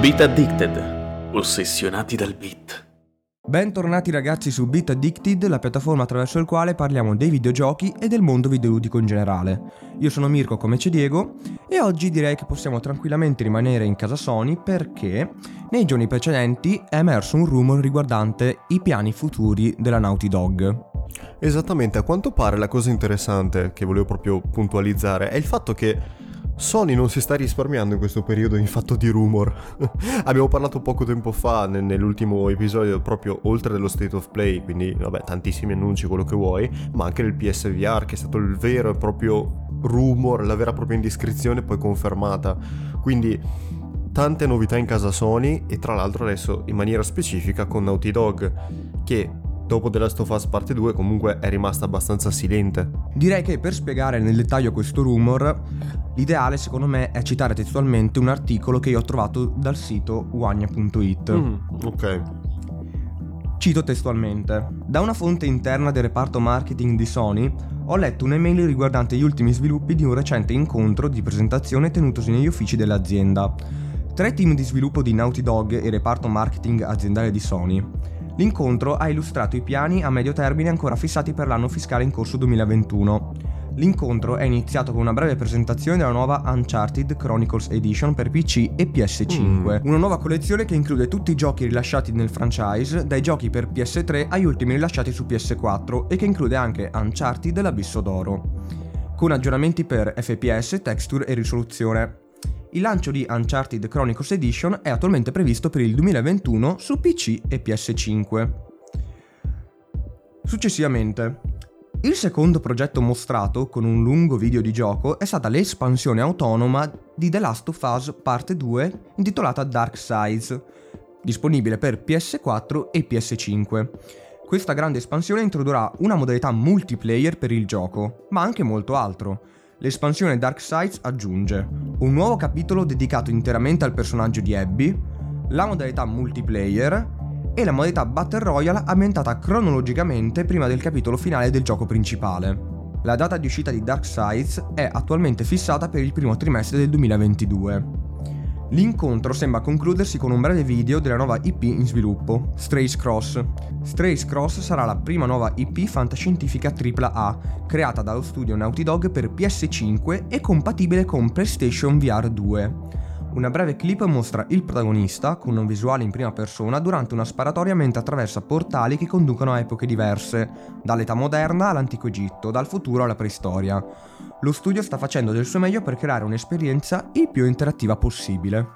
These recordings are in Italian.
Beat Addicted, ossessionati dal beat. Bentornati ragazzi su Beat Addicted, la piattaforma attraverso il quale parliamo dei videogiochi e del mondo videoludico in generale. Io sono Mirko come c'è Diego e oggi direi che possiamo tranquillamente rimanere in casa Sony perché nei giorni precedenti è emerso un rumor riguardante i piani futuri della Naughty Dog. Esattamente, a quanto pare la cosa interessante che volevo proprio puntualizzare è il fatto che Sony non si sta risparmiando in questo periodo in fatto di rumor. Abbiamo parlato poco tempo fa nell'ultimo episodio proprio oltre dello State of Play, quindi vabbè tantissimi annunci, quello che vuoi, ma anche del PSVR che è stato il vero e proprio rumor, la vera e propria indiscrezione poi confermata. Quindi tante novità in casa Sony e tra l'altro adesso in maniera specifica con Naughty Dog che dopo The Last of Us Parte 2 comunque è rimasta abbastanza silente. Direi che per spiegare nel dettaglio questo rumor, l'ideale secondo me è citare testualmente un articolo che io ho trovato dal sito wagna.it. Mm, ok. Cito testualmente: Da una fonte interna del reparto marketing di Sony ho letto un'email riguardante gli ultimi sviluppi di un recente incontro di presentazione tenutosi negli uffici dell'azienda. Tre team di sviluppo di Naughty Dog e reparto marketing aziendale di Sony L'incontro ha illustrato i piani a medio termine ancora fissati per l'anno fiscale in corso 2021. L'incontro è iniziato con una breve presentazione della nuova Uncharted Chronicles Edition per PC e PS5, mm. una nuova collezione che include tutti i giochi rilasciati nel franchise, dai giochi per PS3 agli ultimi rilasciati su PS4 e che include anche Uncharted l'Abisso d'Oro, con aggiornamenti per FPS, texture e risoluzione. Il lancio di Uncharted Chronicles Edition è attualmente previsto per il 2021 su PC e PS5. Successivamente, il secondo progetto mostrato con un lungo video di gioco è stata l'espansione autonoma di The Last of Us Parte 2 intitolata Dark Sides, disponibile per PS4 e PS5. Questa grande espansione introdurrà una modalità multiplayer per il gioco, ma anche molto altro l'espansione Dark Sides aggiunge un nuovo capitolo dedicato interamente al personaggio di Abby, la modalità multiplayer e la modalità Battle Royale ambientata cronologicamente prima del capitolo finale del gioco principale. La data di uscita di Dark Sides è attualmente fissata per il primo trimestre del 2022. L'incontro sembra concludersi con un breve video della nuova IP in sviluppo, Strays Cross. Strays Cross sarà la prima nuova IP fantascientifica AAA, creata dallo studio Naughty Dog per PS5 e compatibile con PlayStation VR 2. Una breve clip mostra il protagonista, con un visuale in prima persona, durante una sparatoria mentre attraversa portali che conducono a epoche diverse, dall'età moderna all'antico Egitto, dal futuro alla preistoria. Lo studio sta facendo del suo meglio per creare un'esperienza il più interattiva possibile.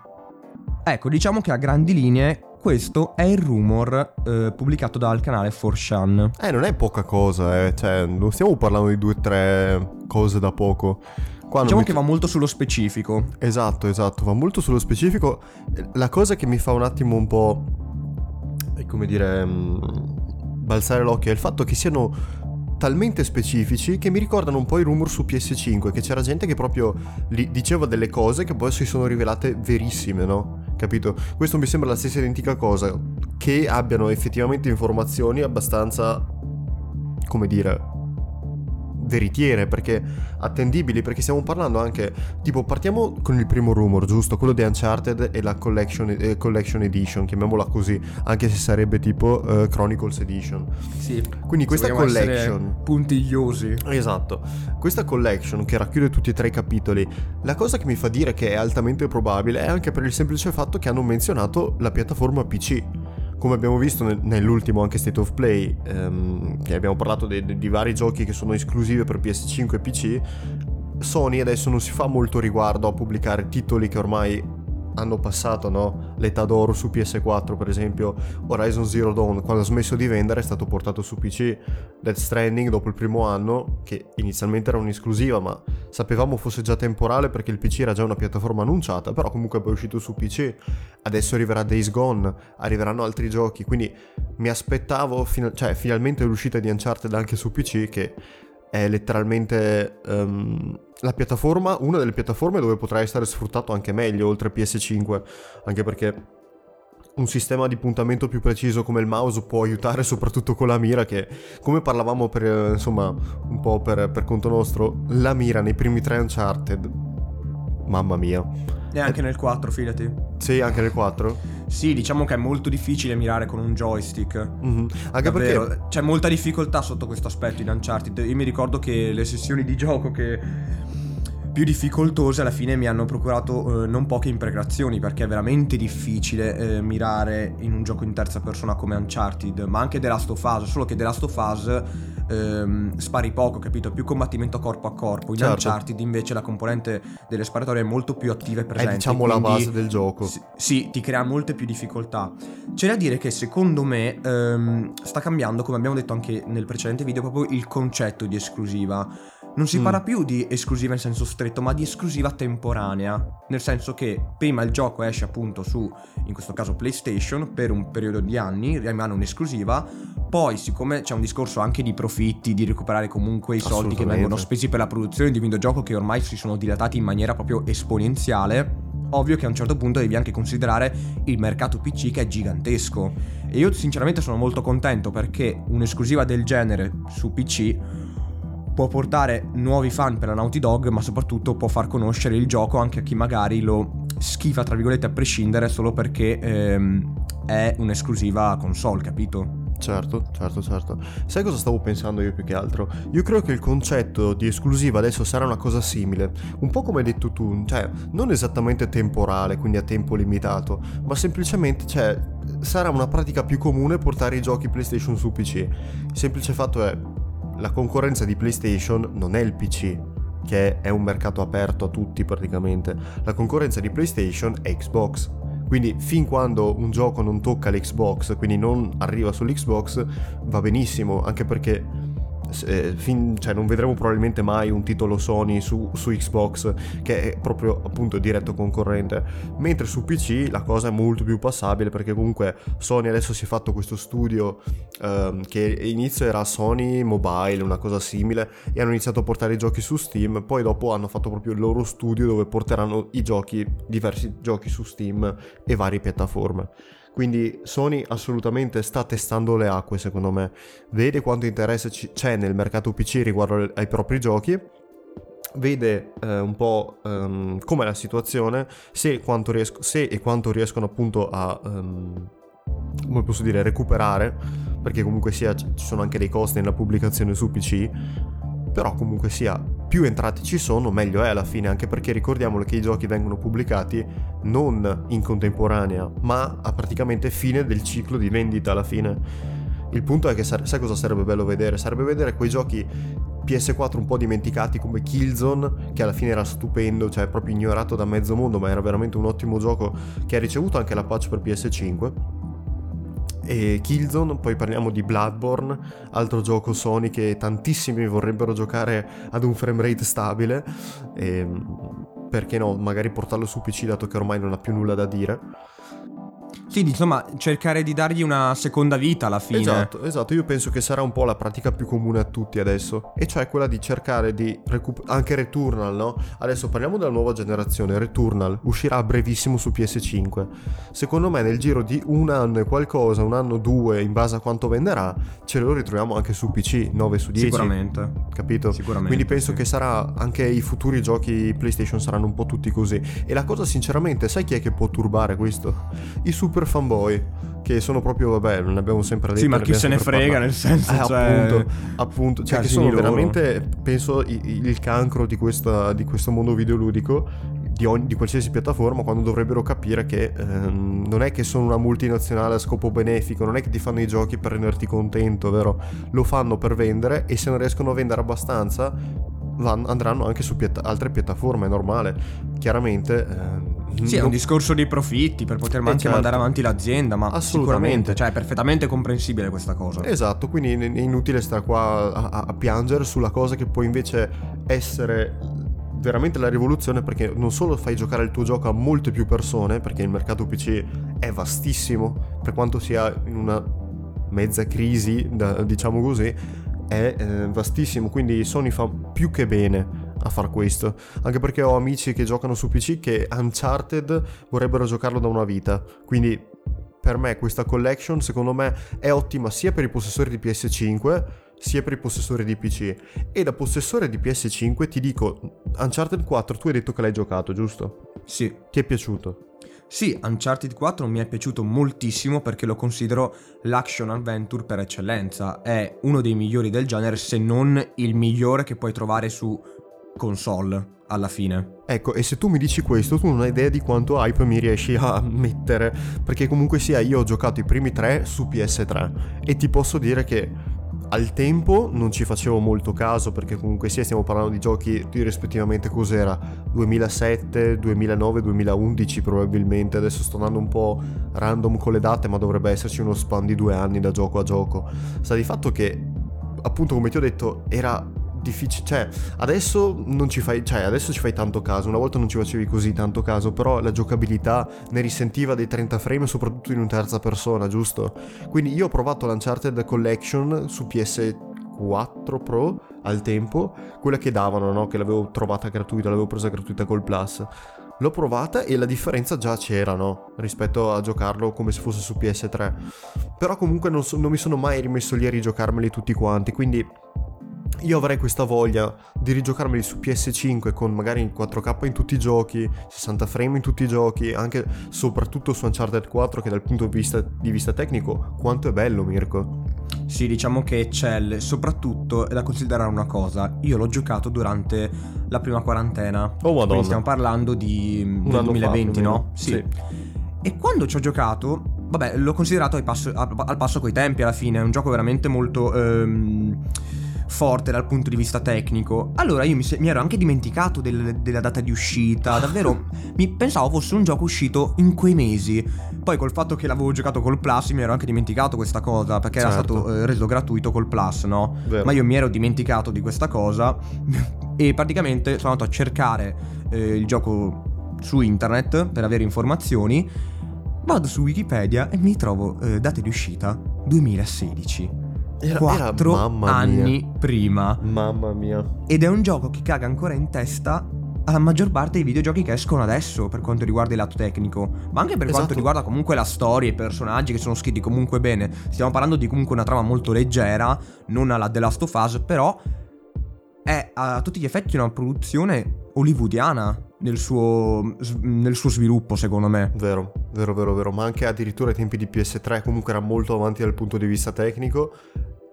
Ecco, diciamo che a grandi linee questo è il rumor eh, pubblicato dal canale 4chan. Eh, non è poca cosa, eh. Cioè, non stiamo parlando di due o tre cose da poco. Qua diciamo mi... che va molto sullo specifico. Esatto, esatto, va molto sullo specifico. La cosa che mi fa un attimo un po', come dire, mm, balzare l'occhio è il fatto che siano talmente specifici che mi ricordano un po' i rumor su PS5, che c'era gente che proprio diceva delle cose che poi si sono rivelate verissime, no? Capito? Questo mi sembra la stessa identica cosa, che abbiano effettivamente informazioni abbastanza, come dire, veritiere, perché attendibili, perché stiamo parlando anche, tipo partiamo con il primo rumor, giusto? Quello di Uncharted e la Collection, eh, collection Edition, chiamiamola così, anche se sarebbe tipo uh, Chronicles Edition. Sì. Quindi questa collection... Puntigliosi. Esatto. Questa collection che racchiude tutti e tre i capitoli, la cosa che mi fa dire che è altamente probabile è anche per il semplice fatto che hanno menzionato la piattaforma PC come abbiamo visto nell'ultimo anche State of Play, ehm, che abbiamo parlato di, vari giochi che sono esclusivi per PS5 e PC, Sony adesso non si fa molto riguardo a pubblicare titoli che ormai hanno passato no? l'età d'oro su PS4 per esempio. Horizon Zero Dawn quando ha smesso di vendere è stato portato su PC Death Stranding dopo il primo anno che inizialmente era un'esclusiva ma sapevamo fosse già temporale perché il PC era già una piattaforma annunciata però comunque poi è uscito su PC adesso arriverà Days Gone arriveranno altri giochi quindi mi aspettavo fino, cioè finalmente l'uscita di Uncharted anche su PC che è letteralmente um, la piattaforma, una delle piattaforme dove potrà essere sfruttato anche meglio oltre PS5, anche perché un sistema di puntamento più preciso come il mouse può aiutare soprattutto con la mira che come parlavamo per insomma un po' per, per conto nostro la mira nei primi tre Uncharted mamma mia. E anche nel 4, fidati. Sì, anche nel 4? Sì, diciamo che è molto difficile mirare con un joystick. Mhm. Anche Davvero, perché c'è molta difficoltà sotto questo aspetto in Uncharted. Io mi ricordo che le sessioni di gioco che più difficoltose alla fine mi hanno procurato eh, non poche imprecazioni perché è veramente difficile eh, mirare in un gioco in terza persona come Uncharted, ma anche The Last of Us, solo che The Last of Us ehm, spari poco, capito? Più combattimento corpo a corpo. In Certo. Uncharted invece la componente delle sparatorie è molto più attiva e presente. è diciamo la base del gioco. sì, sì, ti crea molte più difficoltà. C'è da dire che secondo me ehm, sta cambiando, come abbiamo detto anche nel precedente video, proprio il concetto di esclusiva. Non si Mm. parla più di esclusiva in senso stretto, ma di esclusiva temporanea. Nel senso che prima il gioco esce appunto su, in questo caso PlayStation, per un periodo di anni, rimane un'esclusiva. Poi, siccome c'è un discorso anche di profitti, di recuperare comunque i soldi che vengono spesi per la produzione di un videogioco che ormai si sono dilatati in maniera proprio esponenziale, ovvio che a un certo punto devi anche considerare il mercato PC che è gigantesco. E io sinceramente sono molto contento perché un'esclusiva del genere su PC può portare nuovi fan per la Naughty Dog, ma soprattutto può far conoscere il gioco anche a chi magari lo schifa, tra virgolette, a prescindere solo perché ehm, è un'esclusiva console, capito? Certo, certo, certo. Sai cosa stavo pensando io più che altro? Io credo che il concetto di esclusiva adesso sarà una cosa simile, un po' come hai detto tu, cioè non esattamente temporale, quindi a tempo limitato, ma semplicemente, cioè, sarà una pratica più comune portare i giochi PlayStation su PC. Il semplice fatto è la concorrenza di PlayStation non è il PC, che è un mercato aperto a tutti praticamente. La concorrenza di PlayStation è Xbox. Quindi fin quando un gioco non tocca l'Xbox, quindi non arriva sull'Xbox, va benissimo, anche perché eh, fin- cioè, non vedremo probabilmente mai un titolo Sony su, su Xbox che è proprio appunto diretto concorrente, mentre su PC la cosa è molto più passabile perché comunque Sony adesso si è fatto questo studio ehm, che inizio era Sony Mobile, una cosa simile, e hanno iniziato a portare i giochi su Steam, poi dopo hanno fatto proprio il loro studio dove porteranno i giochi, diversi giochi su Steam e varie piattaforme. Quindi Sony assolutamente sta testando le acque secondo me, vede quanto interesse ci- c'è nel mercato PC riguardo ai propri giochi, vede eh, un po' ehm, com'è la situazione, se, riesco- se e quanto riescono appunto a, ehm, come posso dire, recuperare, perché comunque sia ci sono anche dei costi nella pubblicazione su PC, però comunque sia più entrate ci sono meglio è alla fine anche perché ricordiamolo che i giochi vengono pubblicati non in contemporanea ma a praticamente fine del ciclo di vendita alla fine il punto è che sai cosa sarebbe bello vedere? Sarebbe vedere quei giochi PS4 un po' dimenticati come Killzone, che alla fine era stupendo, cioè proprio ignorato da mezzo mondo, ma era veramente un ottimo gioco che ha ricevuto anche la patch per PS5 e Killzone, poi parliamo di Bloodborne, altro gioco Sony che tantissimi vorrebbero giocare ad un frame rate stabile, e perché no, magari portarlo su PC dato che ormai non ha più nulla da dire. Sì, insomma, cercare di dargli una seconda vita alla fine. Esatto, esatto, io penso che sarà un po' la pratica più comune a tutti adesso, e cioè quella di cercare di recuperare anche Returnal, no? Adesso parliamo della nuova generazione, Returnal uscirà brevissimo su PS5. Secondo me nel giro di un anno e qualcosa, un anno o due, in base a quanto venderà, ce lo ritroviamo anche su PC, 9 su 10. Sicuramente. Capito? Sicuramente, Quindi penso sì. che sarà anche i futuri giochi PlayStation saranno un po' tutti così. E la cosa sinceramente, sai chi è che può turbare questo? I super fanboy. Che sono proprio, vabbè, non abbiamo sempre detto. Sì, ma ne chi se ne frega, parlato. nel senso, Eh, cioè, appunto, appunto, cioè che sono loro. veramente, penso, i- il cancro di, questa, di questo mondo videoludico, di, ogni- di qualsiasi piattaforma, quando dovrebbero capire che ehm, non è che sono una multinazionale a scopo benefico, non è che ti fanno i giochi per renderti contento, vero? Lo fanno per vendere e se non riescono a vendere abbastanza van- andranno anche su piatta- altre piattaforme, è normale. Chiaramente... ehm, Sì, è un discorso di profitti per poter Eh, anche certo. mandare avanti l'azienda, ma Assolutamente. sicuramente, cioè è perfettamente comprensibile questa cosa. Esatto, quindi è inutile stare qua a, a- a piangere sulla cosa che può invece essere veramente la rivoluzione perché non solo fai giocare il tuo gioco a molte più persone, perché il mercato PC è vastissimo, per quanto sia in una mezza crisi, diciamo così, è eh, vastissimo, quindi Sony fa più che bene a far questo, anche perché ho amici che giocano su PC che Uncharted vorrebbero giocarlo da una vita, quindi per me questa collection secondo me è ottima sia per i possessori di PS5 sia per i possessori di PC. E da possessore di PS5 ti dico, Uncharted 4 tu hai detto che l'hai giocato, giusto? Sì. Ti è piaciuto? Sì, Uncharted 4 mi è piaciuto moltissimo perché lo considero l'action adventure per eccellenza. È uno dei migliori del genere, se non il migliore che puoi trovare su console alla fine. Ecco, e se tu mi dici questo, tu non hai idea di quanto hype mi riesci a mettere. Perché comunque sia, io ho giocato i primi tre su PS3 e ti posso dire che al tempo non ci facevo molto caso perché comunque sia stiamo parlando di giochi di rispettivamente cos'era 2007, 2009, 2011 probabilmente adesso sto andando un po' random con le date ma dovrebbe esserci uno span di due anni da gioco a gioco sta di fatto che appunto come ti ho detto era difficile, cioè adesso non ci fai, cioè adesso ci fai tanto caso, una volta non ci facevi così tanto caso, però la giocabilità ne risentiva dei 30 frame soprattutto in un terza persona, giusto? Quindi io ho provato l'Uncharted Collection su PS4 Pro al tempo, quella che davano, no? Che l'avevo trovata gratuita, l'avevo presa gratuita col Plus. L'ho provata e la differenza già c'era, no? Rispetto a giocarlo come se fosse su PS3. Però comunque non, so, non mi sono mai rimesso lì a rigiocarmeli tutti quanti, quindi io avrei questa voglia di rigiocarmeli su PS5 con magari in 4K in tutti i giochi, 60 frame in tutti i giochi, anche soprattutto su Uncharted 4 che dal punto di vista, di vista tecnico quanto è bello Mirko. Sì, diciamo che eccelle, soprattutto è da considerare una cosa, io l'ho giocato durante la prima quarantena. Oh madonna. Quindi stiamo parlando di Un del anno 2020, fa, no? sì. E quando ci ho giocato, vabbè, l'ho considerato al passo, al passo coi tempi alla fine, è un gioco veramente molto ehm, forte dal punto di vista tecnico. Allora io mi, se- mi ero anche dimenticato del- della data di uscita, davvero mi pensavo fosse un gioco uscito in quei mesi. Poi col fatto che l'avevo giocato col Plus mi ero anche dimenticato questa cosa, perché era Certo. stato eh, reso gratuito col Plus, no? Vero. Ma io mi ero dimenticato di questa cosa e praticamente sono andato a cercare eh, il gioco su internet per avere informazioni. Vado su Wikipedia e mi trovo eh, date di uscita 2016. Era, era- Quattro mia. anni prima. Mamma mia. Ed è un gioco che caga ancora in testa alla maggior parte dei videogiochi che escono adesso per quanto riguarda il lato tecnico, ma anche per Esatto. quanto riguarda comunque la storia, i personaggi che sono scritti comunque bene. Stiamo parlando di comunque una trama molto leggera, non alla The Last of Us, però è a tutti gli effetti una produzione hollywoodiana nel suo, nel suo sviluppo, secondo me. Vero, vero, vero, vero. Ma anche addirittura ai tempi di PS3 comunque era molto avanti dal punto di vista tecnico.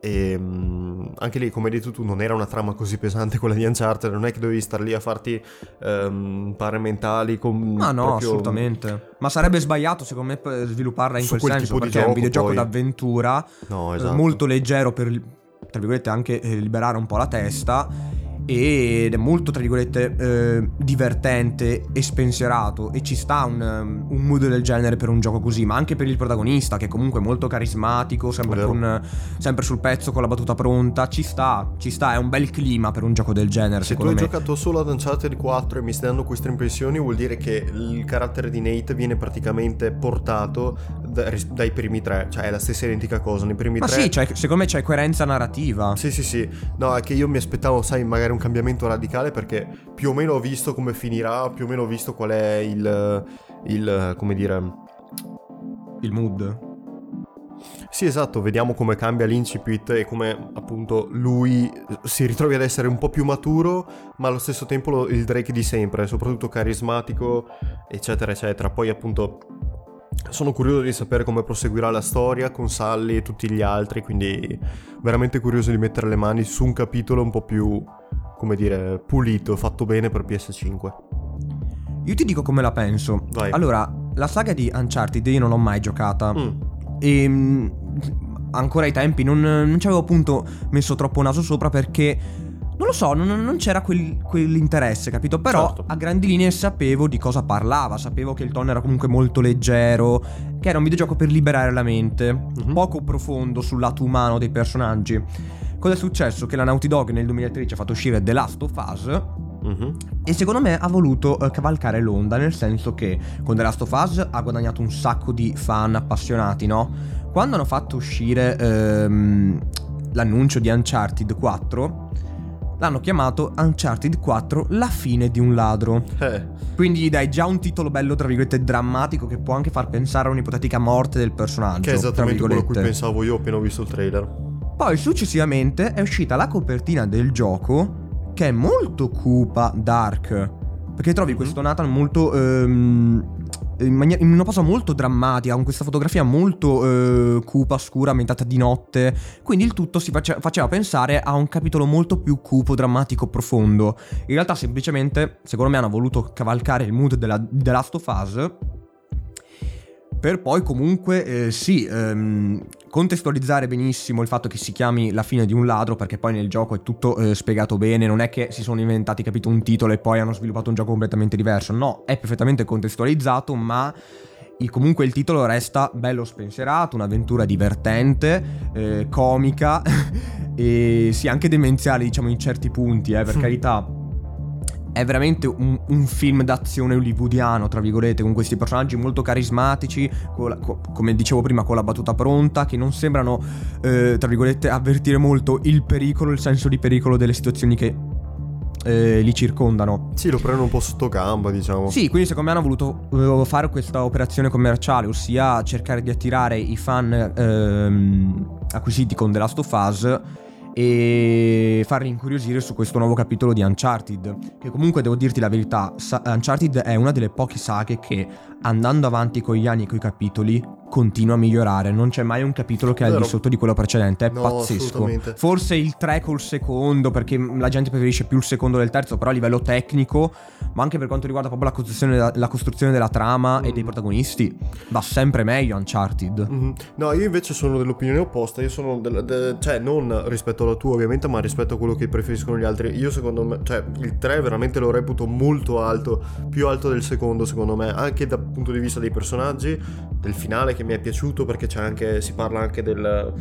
E mm, anche lì, come hai detto tu, non era una trama così pesante quella di Uncharted. Non è che dovevi star lì a farti ehm, pare mentali con. Ma no, proprio- assolutamente. Ma sarebbe sbagliato, secondo me, svilupparla in Su quel quel senso, perché è un gioco, videogioco poi. d'avventura No, eh, esatto. molto leggero per, tra virgolette, anche eh, liberare un po' la testa. Ed è molto, tra virgolette, eh, divertente e spensierato. E ci sta un, um, un mood del genere per un gioco così. Ma anche per il protagonista, che comunque è molto carismatico, sempre, con, sempre sul pezzo, con la battuta pronta. Ci sta, ci sta. È un bel clima per un gioco del genere, Se tu hai me. giocato solo ad Uncharted 4 e mi stai dando queste impressioni, vuol dire che il carattere di Nate viene praticamente portato da- dai primi tre. Cioè, è la stessa identica cosa. Nei primi Ma tre. sì, c'è- secondo me c'è coerenza narrativa. Sì, sì, sì. No, è che io mi aspettavo, sai, magari un cambiamento radicale perché più o meno ho visto come finirà, più o meno ho visto qual è il. il come dire. Il mood. Sì, esatto, vediamo come cambia l'incipit e come appunto lui si ritrovi ad essere un po' più maturo, ma allo stesso tempo lo- il Drake di sempre, soprattutto carismatico, eccetera, eccetera. Poi appunto sono curioso di sapere come proseguirà la storia con Sally e tutti gli altri, quindi veramente curioso di mettere le mani su un capitolo un po' più, come dire, pulito, fatto bene per PS5. Io ti dico come la penso. Vai. Allora, la saga di Uncharted io non l'ho mai giocata. Mm, E mm, ancora ai tempi non, non ci avevo appunto messo troppo naso sopra perché. Non lo so, non, non c'era quel- quell'interesse, capito? Però Certo. a grandi linee sapevo di cosa parlava, sapevo che il tono era comunque molto leggero, che era un videogioco per liberare la mente, Mhm. poco profondo sul lato umano dei personaggi. Cosa è successo? Che la Naughty Dog nel 2013 ha fatto uscire The Last of Us, mhm. e secondo me ha voluto eh, cavalcare l'onda, nel senso che con The Last of Us ha guadagnato un sacco di fan appassionati, no? Quando hanno fatto uscire ehm, l'annuncio di Uncharted 4, l'hanno chiamato Uncharted 4 La fine di un ladro. Eh, Quindi dai già un titolo bello, tra virgolette, drammatico che può anche far pensare a un'ipotetica morte del personaggio. che è esattamente quello a cui pensavo io appena ho visto il trailer. Poi successivamente è uscita la copertina del gioco che è molto cupa, dark. Perché trovi Mhm. questo Nathan molto... ehm, in, mania- in una posa molto drammatica, con questa fotografia molto eh, cupa, scura, ambientata di notte. Quindi il tutto si face- faceva pensare a un capitolo molto più cupo, drammatico, profondo. In realtà semplicemente, secondo me, hanno voluto cavalcare il mood della, The Last of Us. Per poi comunque, eh, sì, ehm, contestualizzare benissimo il fatto che si chiami la fine di un ladro, perché poi nel gioco è tutto eh, spiegato bene, non è che si sono inventati, capito, un titolo e poi hanno sviluppato un gioco completamente diverso, no, è perfettamente contestualizzato, ma il- comunque il titolo resta bello spensierato, un'avventura divertente, eh, comica e sì, anche demenziale, diciamo, in certi punti, eh, per Mm. carità. È veramente un, un film d'azione hollywoodiano, tra virgolette, con questi personaggi molto carismatici, la- co- come dicevo prima, con la battuta pronta, che non sembrano, eh, tra virgolette, avvertire molto il pericolo, il senso di pericolo delle situazioni che eh, li circondano. Sì, lo prendono un po' sotto gamba, diciamo. Sì, quindi secondo me hanno voluto eh, fare questa operazione commerciale, ossia cercare di attirare i fan ehm, acquisiti con The Last of Us e farli incuriosire su questo nuovo capitolo di Uncharted. Che comunque devo dirti la verità, Uncharted è una delle poche saghe che andando avanti con gli anni e con i capitoli continua a migliorare. Non c'è mai un capitolo che è al di sotto di quello precedente. È No, pazzesco. Forse il 3 col secondo, perché la gente preferisce più il secondo del terzo, però a livello tecnico, ma anche per quanto riguarda proprio la costruzione della, la costruzione della trama e dei Mm. protagonisti, va sempre meglio Uncharted. Mhm. No, io invece sono dell'opinione opposta. Io sono del, de- cioè, non rispetto alla tua, ovviamente, ma rispetto a quello che preferiscono gli altri. Io, secondo me, cioè, il 3 veramente lo reputo molto alto, più alto del secondo, secondo me, anche dal punto di vista dei personaggi, del finale che mi è piaciuto perché c'è anche, si parla anche del.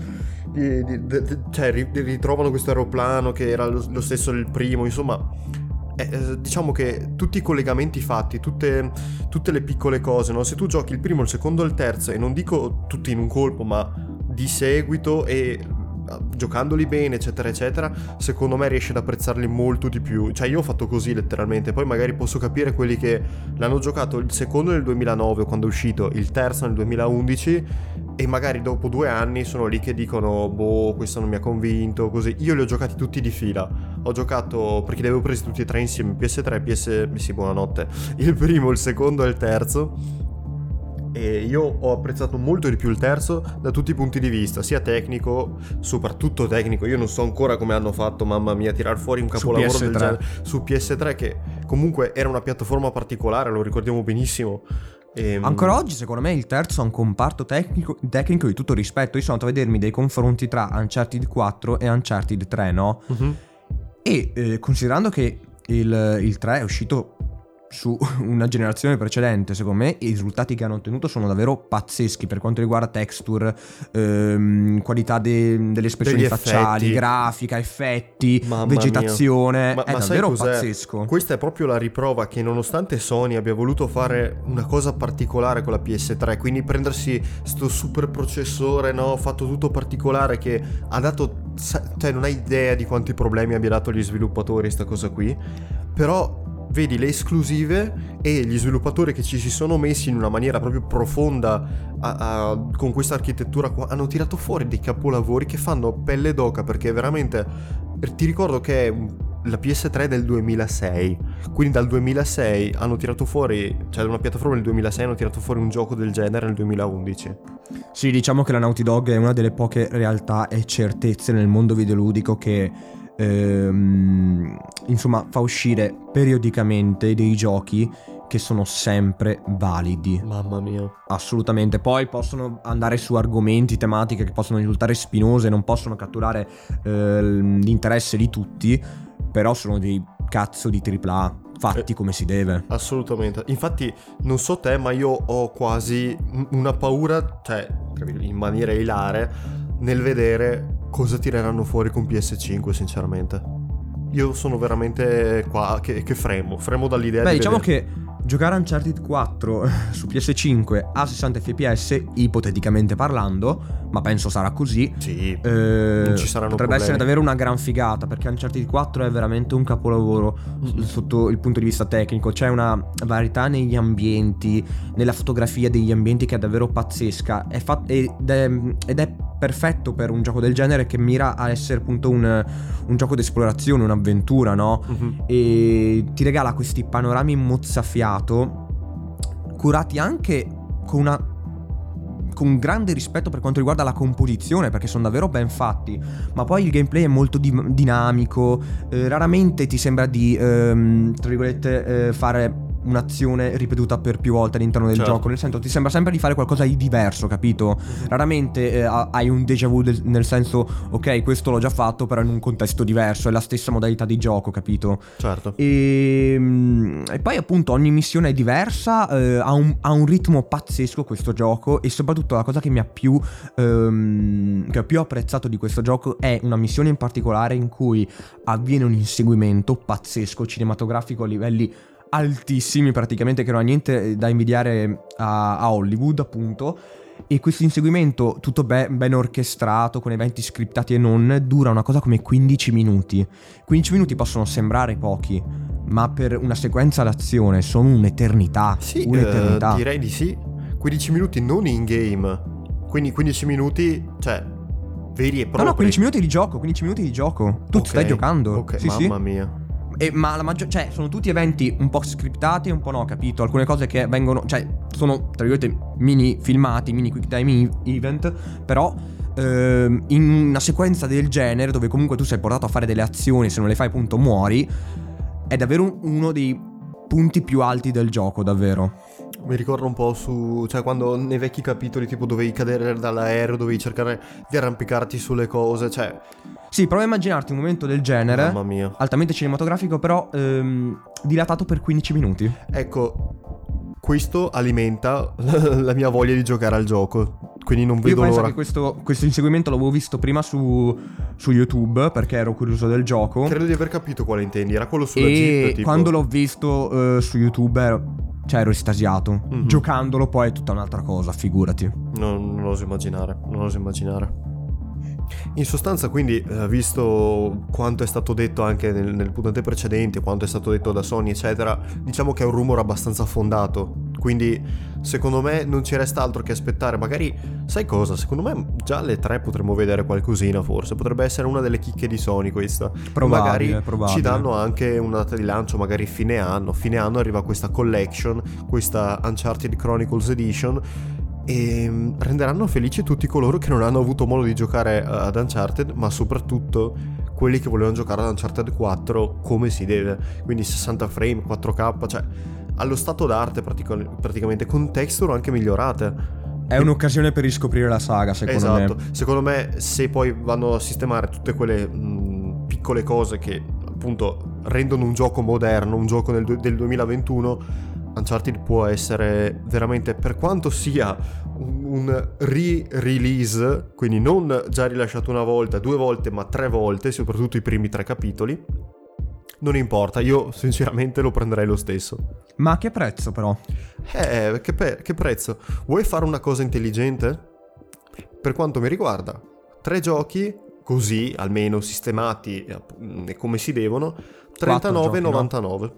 di- di- de- de- cioè, ri- ritrovano questo aeroplano che era lo, lo stesso del primo, insomma. eh, diciamo che tutti i collegamenti fatti, tutte, tutte le piccole cose, no? Se tu giochi il primo, il secondo e il terzo, e non dico tutti in un colpo, ma di seguito e giocandoli bene, eccetera, eccetera, secondo me riesci ad apprezzarli molto di più. Cioè, io ho fatto così letteralmente. Poi magari posso capire quelli che l'hanno giocato il secondo nel 2009, quando è uscito, il terzo nel 2011. E magari dopo due anni sono lì che dicono: Boh, questo non mi ha convinto. Così. Io li ho giocati tutti di fila. Ho giocato perché li avevo presi tutti e tre insieme: PS3, PS. Sì, buonanotte. Il primo, il secondo e il terzo. E io ho apprezzato molto di più il terzo da tutti i punti di vista, sia tecnico, soprattutto tecnico. Io non so ancora come hanno fatto, mamma mia, tirar fuori un capolavoro del PS3. genere su PS3, che comunque era una piattaforma particolare, lo ricordiamo benissimo. Ehm, Ancora oggi, secondo me, il terzo ha un comparto tecnico, tecnico di tutto rispetto. Io sono andato a vedermi dei confronti tra Uncharted 4 e Uncharted 3, no? mhm. E eh, considerando che il, il 3 è uscito su una generazione precedente, secondo me i risultati che hanno ottenuto sono davvero pazzeschi per quanto riguarda texture, ehm, qualità de- delle espressioni facciali, grafica, effetti, Mamma vegetazione. Ma- è ma davvero pazzesco. Questa è proprio la riprova che nonostante Sony abbia voluto fare una cosa particolare con la PS3, quindi prendersi sto super processore, no, fatto tutto particolare che ha dato cioè non hai idea di quanti problemi abbia dato agli sviluppatori sta cosa qui, però vedi le esclusive e gli sviluppatori che ci si sono messi in una maniera proprio profonda a- a- con questa architettura qua hanno tirato fuori dei capolavori che fanno pelle d'oca perché veramente ti ricordo che è la PS3 del 2006 quindi dal 2006 hanno tirato fuori cioè da una piattaforma del 2006 hanno tirato fuori un gioco del genere nel 2011 Sì, diciamo che la Naughty Dog è una delle poche realtà e certezze nel mondo videoludico che ehm, insomma fa uscire periodicamente dei giochi che sono sempre validi. mamma mia Assolutamente. Poi possono andare su argomenti, tematiche che possono risultare spinose, non possono catturare eh, l'interesse di tutti, però sono dei cazzo di AAA fatti Eh. come si deve. Assolutamente. Infatti, non so te, ma io ho quasi una paura, cioè, in maniera ilare, nel vedere cosa tireranno fuori con PS5, sinceramente. Io sono veramente qua che, che fremo, fremo dall'idea Beh, di diciamo vedere- che giocare Uncharted 4 su PS5 a 60 fps, ipoteticamente parlando, ma penso sarà così. Sì, eh, Non ci saranno potrebbe problemi. essere davvero una gran figata perché Uncharted 4 è veramente un capolavoro s- sotto il punto di vista tecnico. C'è una varietà negli ambienti, nella fotografia degli ambienti che è davvero pazzesca. È fat- ed, è, ed è perfetto per un gioco del genere che mira a essere appunto un, un gioco d'esplorazione, un'avventura, no? Mhm. E ti regala questi panorami mozzafiato, curati anche con una con grande rispetto per quanto riguarda la composizione, perché sono davvero ben fatti. Ma poi il gameplay è molto di- dinamico. eh, raramente ti sembra di, ehm, tra virgolette, eh, fare un'azione ripetuta per più volte all'interno del Certo. gioco. Nel senso, ti sembra sempre di fare qualcosa di diverso, capito? Raramente eh, ha- hai un déjà vu del- nel senso, ok, questo l'ho già fatto, però in un contesto diverso. È la stessa modalità di gioco, capito? Certo. E, mm, e poi appunto ogni missione è diversa, eh, ha, un, ha un ritmo pazzesco questo gioco e soprattutto la cosa che mi ha più, ehm, che ho più apprezzato di questo gioco è una missione in particolare in cui avviene un inseguimento pazzesco, cinematografico a livelli altissimi praticamente che non ha niente da invidiare a, a Hollywood appunto. E questo inseguimento, tutto be- ben orchestrato, con eventi scriptati e non, dura una cosa come 15 minuti. 15 minuti possono sembrare pochi, ma per una sequenza d'azione sono un'eternità. Sì, un'eternità. eh, direi di sì. 15 minuti non in game. Quindi 15 minuti, cioè, veri e propri. No, no, 15 minuti di gioco, 15 minuti di gioco. Tu Ok, stai giocando. Ok, sì, mamma sì. mia. E- ma la maggior... Cioè, sono tutti eventi un po' scriptati un po' no, capito? Alcune cose che vengono... Cioè, sono, tra virgolette, mini filmati, mini quick time event, però... ehm, in una sequenza del genere, dove comunque tu sei portato a fare delle azioni, se non le fai appunto muori, è davvero un- uno dei punti più alti del gioco, davvero. Mi ricorda un po' su. cioè, quando nei vecchi capitoli, tipo, dovevi cadere dall'aereo, dovevi cercare di arrampicarti sulle cose. Cioè, Sì, prova a immaginarti un momento del genere, mamma mia. altamente cinematografico, però ehm, dilatato per 15 minuti. Ecco, questo alimenta la mia voglia di giocare al gioco. Quindi non Io vedo penso l'ora. che questo, questo inseguimento l'avevo visto prima su, su YouTube perché ero curioso del gioco. Credo di aver capito quale intendi. Era quello sulla e Jeep. Tipo... quando l'ho visto eh, su YouTube ero, cioè ero estasiato. Mhm. Giocandolo poi è tutta un'altra cosa, figurati. No, non oso immaginare. Non oso immaginare. In sostanza, quindi, eh, visto quanto è stato detto anche nel, nel puntate precedenti, quanto è stato detto da Sony, eccetera, diciamo che è un rumore abbastanza fondato. Quindi, secondo me, non ci resta altro che aspettare. Magari, sai cosa? Secondo me, già alle 3 potremmo vedere qualcosina, forse. Potrebbe essere una delle chicche di Sony questa. Probabile, magari probabile. ci danno anche una data di lancio, magari fine anno. Fine anno arriva questa collection, questa Uncharted Chronicles Edition. E mm, renderanno felici tutti coloro che non hanno avuto modo di giocare eh, ad Uncharted, ma soprattutto quelli che volevano giocare ad Uncharted 4 come si deve. Quindi 60 frame, 4K, cioè allo stato d'arte pratica- praticamente, con texture anche migliorate. È un'occasione per riscoprire la saga, secondo esatto. me. Secondo me, se poi vanno a sistemare tutte quelle mh, piccole cose che appunto rendono un gioco moderno, un gioco del, del 2021, Uncharted può essere veramente, per quanto sia un re-release, quindi non già rilasciato una volta, due volte, ma tre volte, soprattutto i primi tre capitoli. Non importa, io sinceramente lo prenderei lo stesso. Ma a che prezzo però? Eh, che, pe- che prezzo? Vuoi fare una cosa intelligente? Per quanto mi riguarda, tre giochi così, almeno sistemati e e come si devono, Quattro giochi, no? 39,99.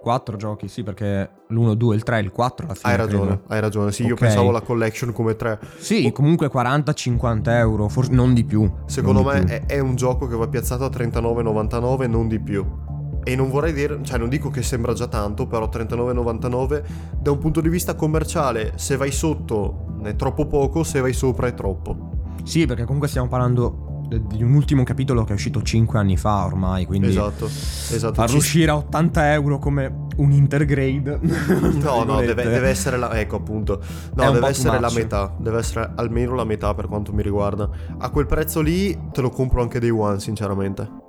4 giochi, sì, perché l'1, 2, il 3 il 4 alla fine. Hai ragione, credo. hai ragione. Sì, io Ok. pensavo alla collection come tre. Sì, comunque 40-50 euro, forse non di più. Secondo non me più. è, è un gioco che va piazzato a 39,99, non di più. E non vorrei dire, cioè non dico che sembra già tanto, però 39,99 da un punto di vista commerciale, se vai sotto è troppo poco, se vai sopra è troppo. Sì, perché comunque stiamo parlando di un ultimo capitolo che è uscito 5 anni fa ormai, quindi Esatto, esatto. farlo Ci- uscire a 80 euro come un intergrade. No, no, deve, deve essere la... Ecco appunto. No, deve essere la metà. Deve essere almeno la metà per quanto mi riguarda. A quel prezzo lì te lo compro anche day one, sinceramente.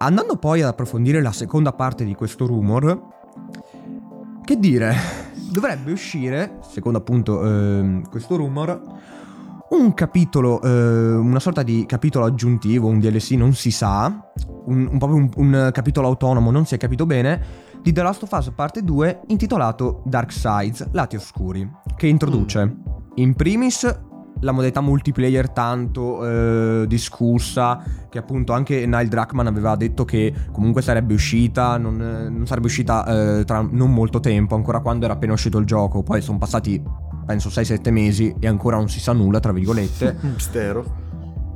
Andando poi ad approfondire la seconda parte di questo rumor, che dire, dovrebbe uscire, secondo appunto ehm, questo rumor, un capitolo, eh, una sorta di capitolo aggiuntivo, un DLC, non si sa, un, un, proprio un, un capitolo autonomo, non si è capito bene, di The Last of Us parte 2 intitolato Dark Sides, Lati Oscuri, che introduce in primis la modalità multiplayer tanto eh, discussa che appunto anche Neil Druckmann aveva detto che comunque sarebbe uscita non, eh, non sarebbe uscita eh, tra non molto tempo ancora quando era appena uscito il gioco poi sono passati penso 6-7 mesi e ancora non si sa nulla, tra virgolette. Mistero.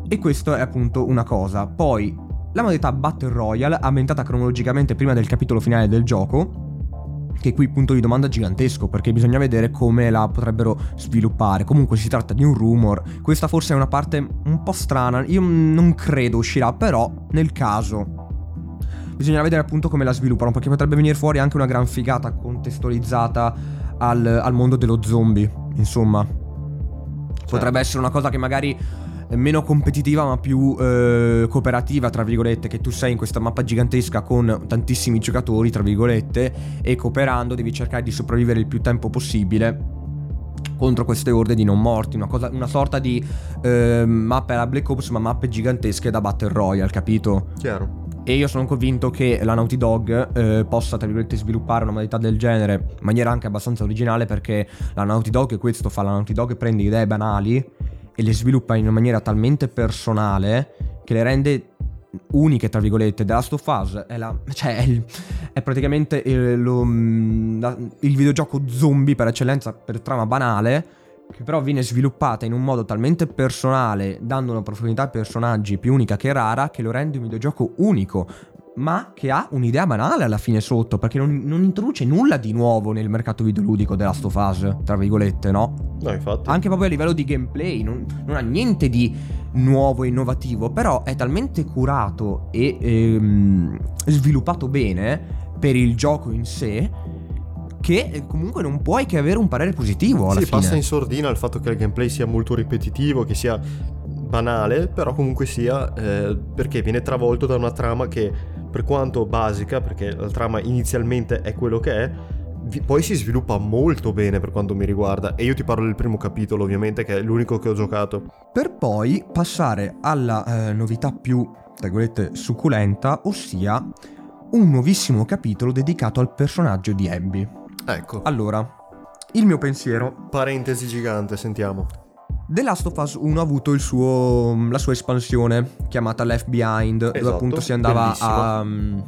e questo è appunto una cosa. Poi la modalità Battle Royale, ambientata cronologicamente prima del capitolo finale del gioco, che qui punto di domanda gigantesco perché bisogna vedere come la potrebbero sviluppare. Comunque si tratta di un rumor, questa forse è una parte un po' strana, io non credo uscirà, però nel caso bisogna vedere appunto come la sviluppano perché potrebbe venire fuori anche una gran figata contestualizzata al, al mondo dello zombie, insomma. Potrebbe essere una cosa che magari meno competitiva ma più eh, cooperativa, tra virgolette, che tu sei in questa mappa gigantesca con tantissimi giocatori, tra virgolette, e cooperando devi cercare di sopravvivere il più tempo possibile contro queste orde di non morti, una, cosa, una sorta di eh, mappe alla Black Ops ma mappe gigantesche da Battle Royale, capito? Chiaro. E io sono convinto che la Naughty Dog eh, possa, tra virgolette, sviluppare una modalità del genere in maniera anche abbastanza originale perché la Naughty Dog, e questo fa la Naughty Dog, prende idee banali e le sviluppa in una maniera talmente personale che le rende uniche, tra virgolette. The Last of Us è, la, cioè, è, il- è praticamente il, lo- mm, la- il videogioco zombie per eccellenza, per trama banale, che però viene sviluppata in un modo talmente personale, dando una profondità ai personaggi più unica che rara, che lo rende un videogioco unico. Ma che ha un'idea banale alla fine sotto, perché non, non introduce nulla di nuovo nel mercato videoludico of Us, tra virgolette, no? No, infatti. Anche proprio a livello di gameplay, non, non ha niente di nuovo e innovativo, però è talmente curato e ehm, sviluppato bene per il gioco in sé che eh, comunque non puoi che avere un parere positivo alla Sì, fine. passa in sordina il fatto che il gameplay sia molto ripetitivo, che sia banale, però comunque sia eh, perché viene travolto da una trama che per quanto basica, perché la trama inizialmente è quello che è, poi si sviluppa molto bene per quanto mi riguarda e io ti parlo del primo capitolo ovviamente che è l'unico che ho giocato. Per poi passare alla eh, novità più, tra virgolette, succulenta, ossia un nuovissimo capitolo dedicato al personaggio di Abby. Ecco, Allora, il mio pensiero parentesi gigante, sentiamo. The Last of Us 1 ha avuto il suo, la sua espansione chiamata Left Behind, dove Esatto, appunto si andava bellissima. a, mm,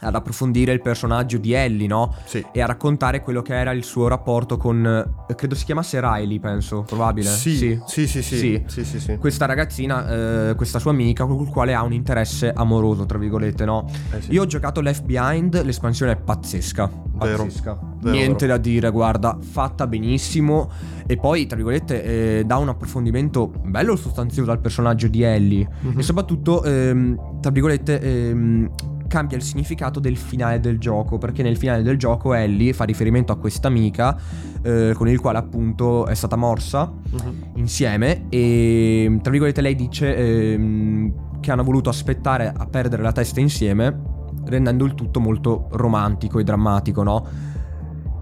ad approfondire il personaggio di Ellie, no? Sì. E a raccontare quello che era il suo rapporto con, eh, credo si chiamasse Riley, penso, probabile. Sì, sì, sì, sì, Sì. sì, sì, sì. Questa ragazzina, eh, questa sua amica, con il quale ha un interesse amoroso, tra virgolette, no? Eh sì. Io ho giocato Left Behind, l'espansione è pazzesca. Pazzesca. Vero, Niente vero. da dire, guarda, fatta benissimo. E poi, tra virgolette, eh, dà un approfondimento bello sostanzioso al personaggio di Ellie. Mhm. E soprattutto, ehm, tra virgolette, ehm, cambia il significato del finale del gioco. Perché nel finale del gioco Ellie fa riferimento a questa amica eh, con il quale appunto è stata morsa Mhm. insieme e tra virgolette lei dice ehm, che hanno voluto aspettare a perdere la testa insieme rendendo il tutto molto romantico e drammatico, no?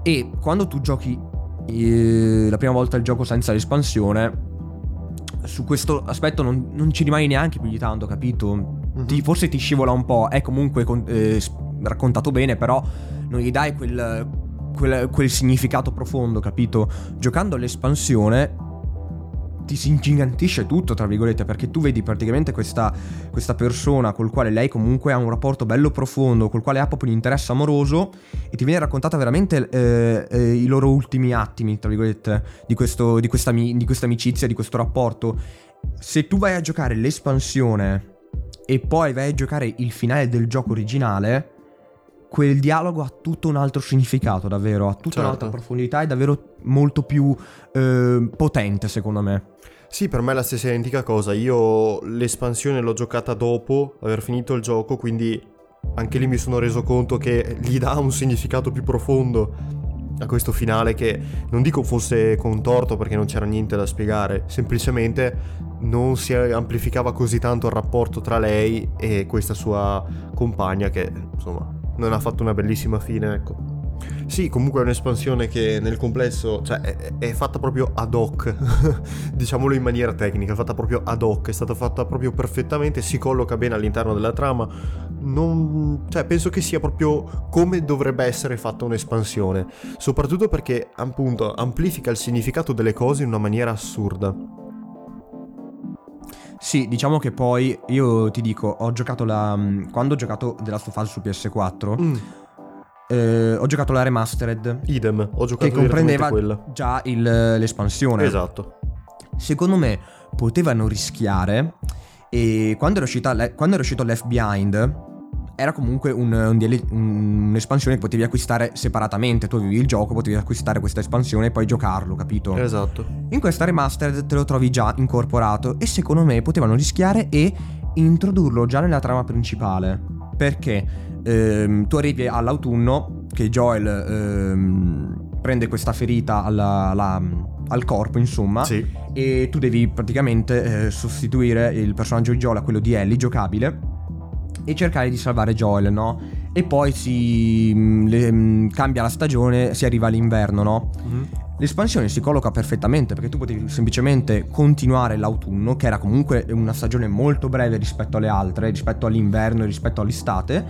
E quando tu giochi eh, la prima volta il gioco senza l'espansione su questo aspetto non, non ci rimani neanche più di tanto, capito? Ti- forse ti scivola un po', è comunque con- eh, raccontato bene, però non gli dai quel, quel- quel significato profondo, capito? Giocando l'espansione ti si ingigantisce tutto, tra virgolette, perché tu vedi praticamente questa, questa persona col quale lei comunque ha un rapporto bello profondo, col quale ha proprio un interesse amoroso e ti viene raccontata veramente eh, eh, i loro ultimi attimi, tra virgolette, di, questo, di, questa, di questa amicizia, di questo rapporto. Se tu vai a giocare l'espansione e poi vai a giocare il finale del gioco originale, quel dialogo ha tutto un altro significato, davvero, ha tutta Certo. un'altra profondità e davvero molto più eh, potente, secondo me. Sì, per me è la stessa identica cosa. Io l'espansione l'ho giocata dopo aver finito il gioco, quindi anche lì mi sono reso conto che gli dà un significato più profondo a questo finale che non dico fosse contorto perché non c'era niente da spiegare, semplicemente non si amplificava così tanto il rapporto tra lei e questa sua compagna che insomma non ha fatto una bellissima fine, ecco. Sì, comunque è un'espansione che nel complesso, cioè, è, è fatta proprio ad hoc, diciamolo in maniera tecnica, è fatta proprio ad hoc, è stata fatta proprio perfettamente, si colloca bene all'interno della trama. Non, cioè, penso che sia proprio come dovrebbe essere fatta un'espansione, soprattutto perché appunto amplifica il significato delle cose in una maniera assurda. Sì, diciamo che poi io ti dico, ho giocato la. Quando ho giocato The Last of Us su PS4, Mm, eh, ho giocato la remastered Idem, ho giocato che comprendeva quella. già il- l'espansione. Esatto. Secondo me potevano rischiare e quando era, uscita quando era uscito Left Behind era comunque un- un DL un- un'espansione che potevi acquistare separatamente, tu avevi il gioco, potevi acquistare questa espansione e poi giocarlo, capito? Esatto. In questa remastered te lo trovi già incorporato e secondo me potevano rischiare e introdurlo già nella trama principale. Perché ehm, tu arrivi all'autunno che Joel ehm, prende questa ferita alla- alla- al corpo, insomma, Sì. e tu devi praticamente eh, sostituire il personaggio di Joel a quello di Ellie giocabile e cercare di salvare Joel, no? E poi si mh, le- mh, cambia la stagione, si arriva all'inverno, no? Mhm. L'espansione si colloca perfettamente perché tu potevi semplicemente continuare l'autunno, che era comunque una stagione molto breve rispetto alle altre, rispetto all'inverno e rispetto all'estate,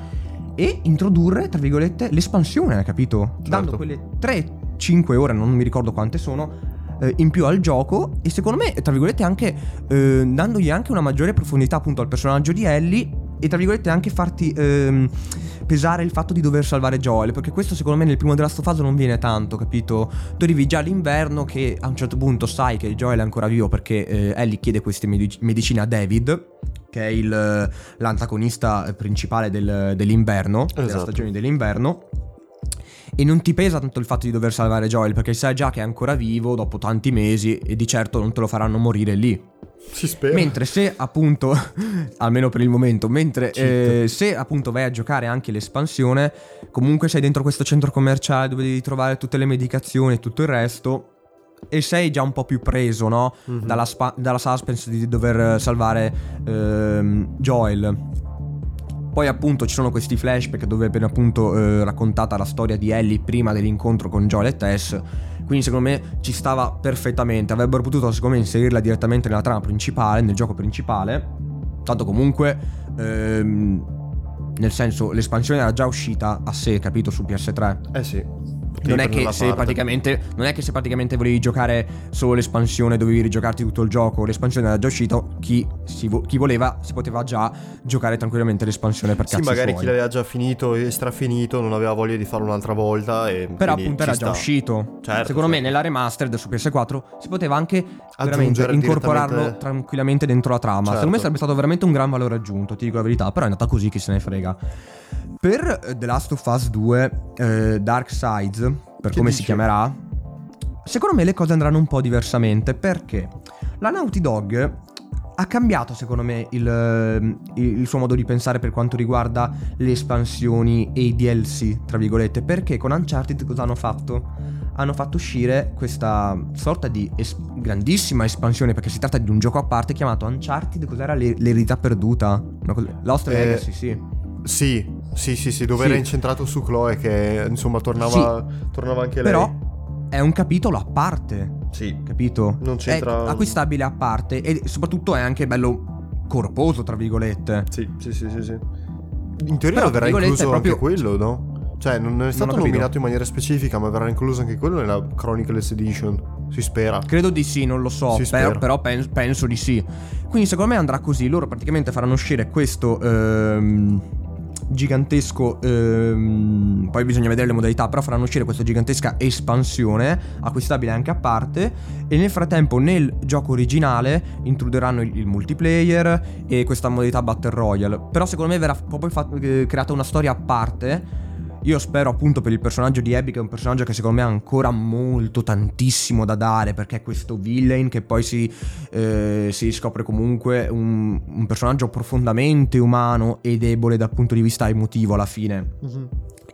e introdurre, tra virgolette, l'espansione, capito? Dando Certo. quelle 3-5 ore, non mi ricordo quante sono, eh, in più al gioco e secondo me, tra virgolette, anche eh, dandogli anche una maggiore profondità appunto al personaggio di Ellie e tra virgolette anche farti ehm, pesare il fatto di dover salvare Joel, perché questo secondo me nel primo della fase non viene tanto, capito? Tu arrivi già all'inverno che a un certo punto sai che Joel è ancora vivo perché eh, Ellie chiede queste medici- medicine a David, che è il, eh, l'antagonista principale del- dell'inverno, della Esatto. stagione dell'inverno. E non ti pesa tanto il fatto di dover salvare Joel perché sai già che è ancora vivo dopo tanti mesi e di certo non te lo faranno morire lì. Si spera. Mentre se appunto, almeno per il momento, mentre eh, se appunto vai a giocare anche l'espansione, comunque sei dentro questo centro commerciale dove devi trovare tutte le medicazioni e tutto il resto. E sei già un po' più preso, no? Mhm. Dalla, spa- dalla suspense di dover salvare ehm, Joel. Poi appunto ci sono questi flashback dove viene appunto eh, raccontata la storia di Ellie prima dell'incontro con Joel e Tess. Quindi secondo me ci stava perfettamente. Avrebbero potuto secondo me inserirla direttamente nella trama principale, nel gioco principale. Tanto comunque, ehm, nel senso, l'espansione era già uscita a sé, capito, su PS3. Eh sì. Non è, che se parte. praticamente, non è che se praticamente volevi giocare solo l'espansione dovevi rigiocarti tutto il gioco, l'espansione era già uscita, chi, vo- chi voleva si poteva già giocare tranquillamente l'espansione per Sì, cazzi magari suoi. chi l'aveva già finito e strafinito non aveva voglia di farlo un'altra volta. Però appunto era sta. già uscito. Certo, Secondo me certo. nella remastered su PS4 si poteva anche veramente Aggiungere incorporarlo direttamente- tranquillamente dentro la trama. Secondo me Certo. sarebbe stato veramente un gran valore aggiunto, ti dico la verità, però è andata così, chi se ne frega. Per eh, The Last of Us 2 eh, Dark Sides, per Che come dici? si chiamerà, secondo me le cose andranno un po' diversamente perché la Naughty Dog ha cambiato secondo me il, il- suo modo di pensare per quanto riguarda le espansioni e i DLC, tra virgolette, perché con Uncharted cosa hanno fatto? Hanno fatto uscire questa sorta di es- grandissima espansione, perché si tratta di un gioco a parte chiamato Uncharted, cos'era l'e- l'eredità perduta? Cosa- Lost Eh, Legacy, sì. Sì, sì, sì, sì, dove Sì. era incentrato su Chloe che insomma tornava, tornava anche lei. Però è un capitolo a parte. Sì. capito? Non c'entra- È acquistabile a parte e soprattutto è anche bello corposo, tra virgolette. Sì, sì, sì, sì, sì. In teoria Però, verrà incluso proprio- anche quello, no? Cioè, non è stato capito. nominato in maniera specifica, ma verrà incluso anche quello nella Chronicles Edition. Si spera. Credo di sì, non lo so, Si per- spera. però pen- penso di sì. Quindi secondo me andrà così, loro praticamente faranno uscire questo ehm, gigantesco, ehm, poi bisogna vedere le modalità, però faranno uscire questa gigantesca espansione, acquistabile anche a parte, e nel frattempo nel gioco originale intruderanno il, il multiplayer e questa modalità Battle Royale. Però secondo me verrà proprio fa- eh, creata una storia a parte. Io spero appunto per il personaggio di Abby che è un personaggio che secondo me ha ancora molto tantissimo da dare perché è questo villain che poi si, eh, si scopre comunque un, un personaggio profondamente umano e debole dal punto di vista emotivo alla fine.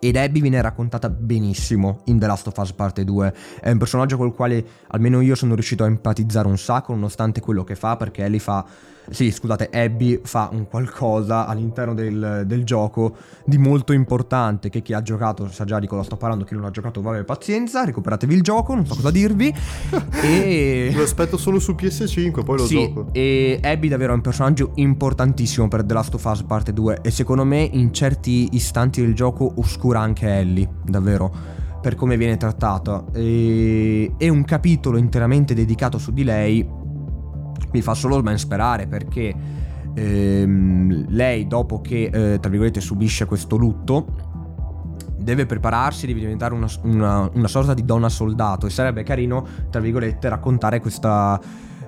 Ed Abby viene raccontata benissimo in The Last of Us Parte 2. È un personaggio col quale almeno io sono riuscito a empatizzare un sacco, nonostante quello che fa, perché Ellie fa. Sì, scusate, Abby fa un qualcosa all'interno del, del gioco di molto importante. Che chi ha giocato sa già di cosa sto parlando, chi non ha giocato, vabbè, pazienza, recuperatevi il gioco, non so cosa dirvi. e. Lo aspetto solo su PS5, poi lo Sì, gioco. e Abby davvero è un personaggio importantissimo per The Last of Us parte 2 e secondo me in certi istanti del gioco oscura anche Ellie, davvero, per come viene trattata. E, e un capitolo interamente dedicato su di lei mi fa solo ben sperare perché ehm, lei dopo che, eh, tra virgolette, subisce questo lutto deve prepararsi, deve diventare una, una, una sorta di donna soldato e sarebbe carino, tra virgolette, raccontare questa,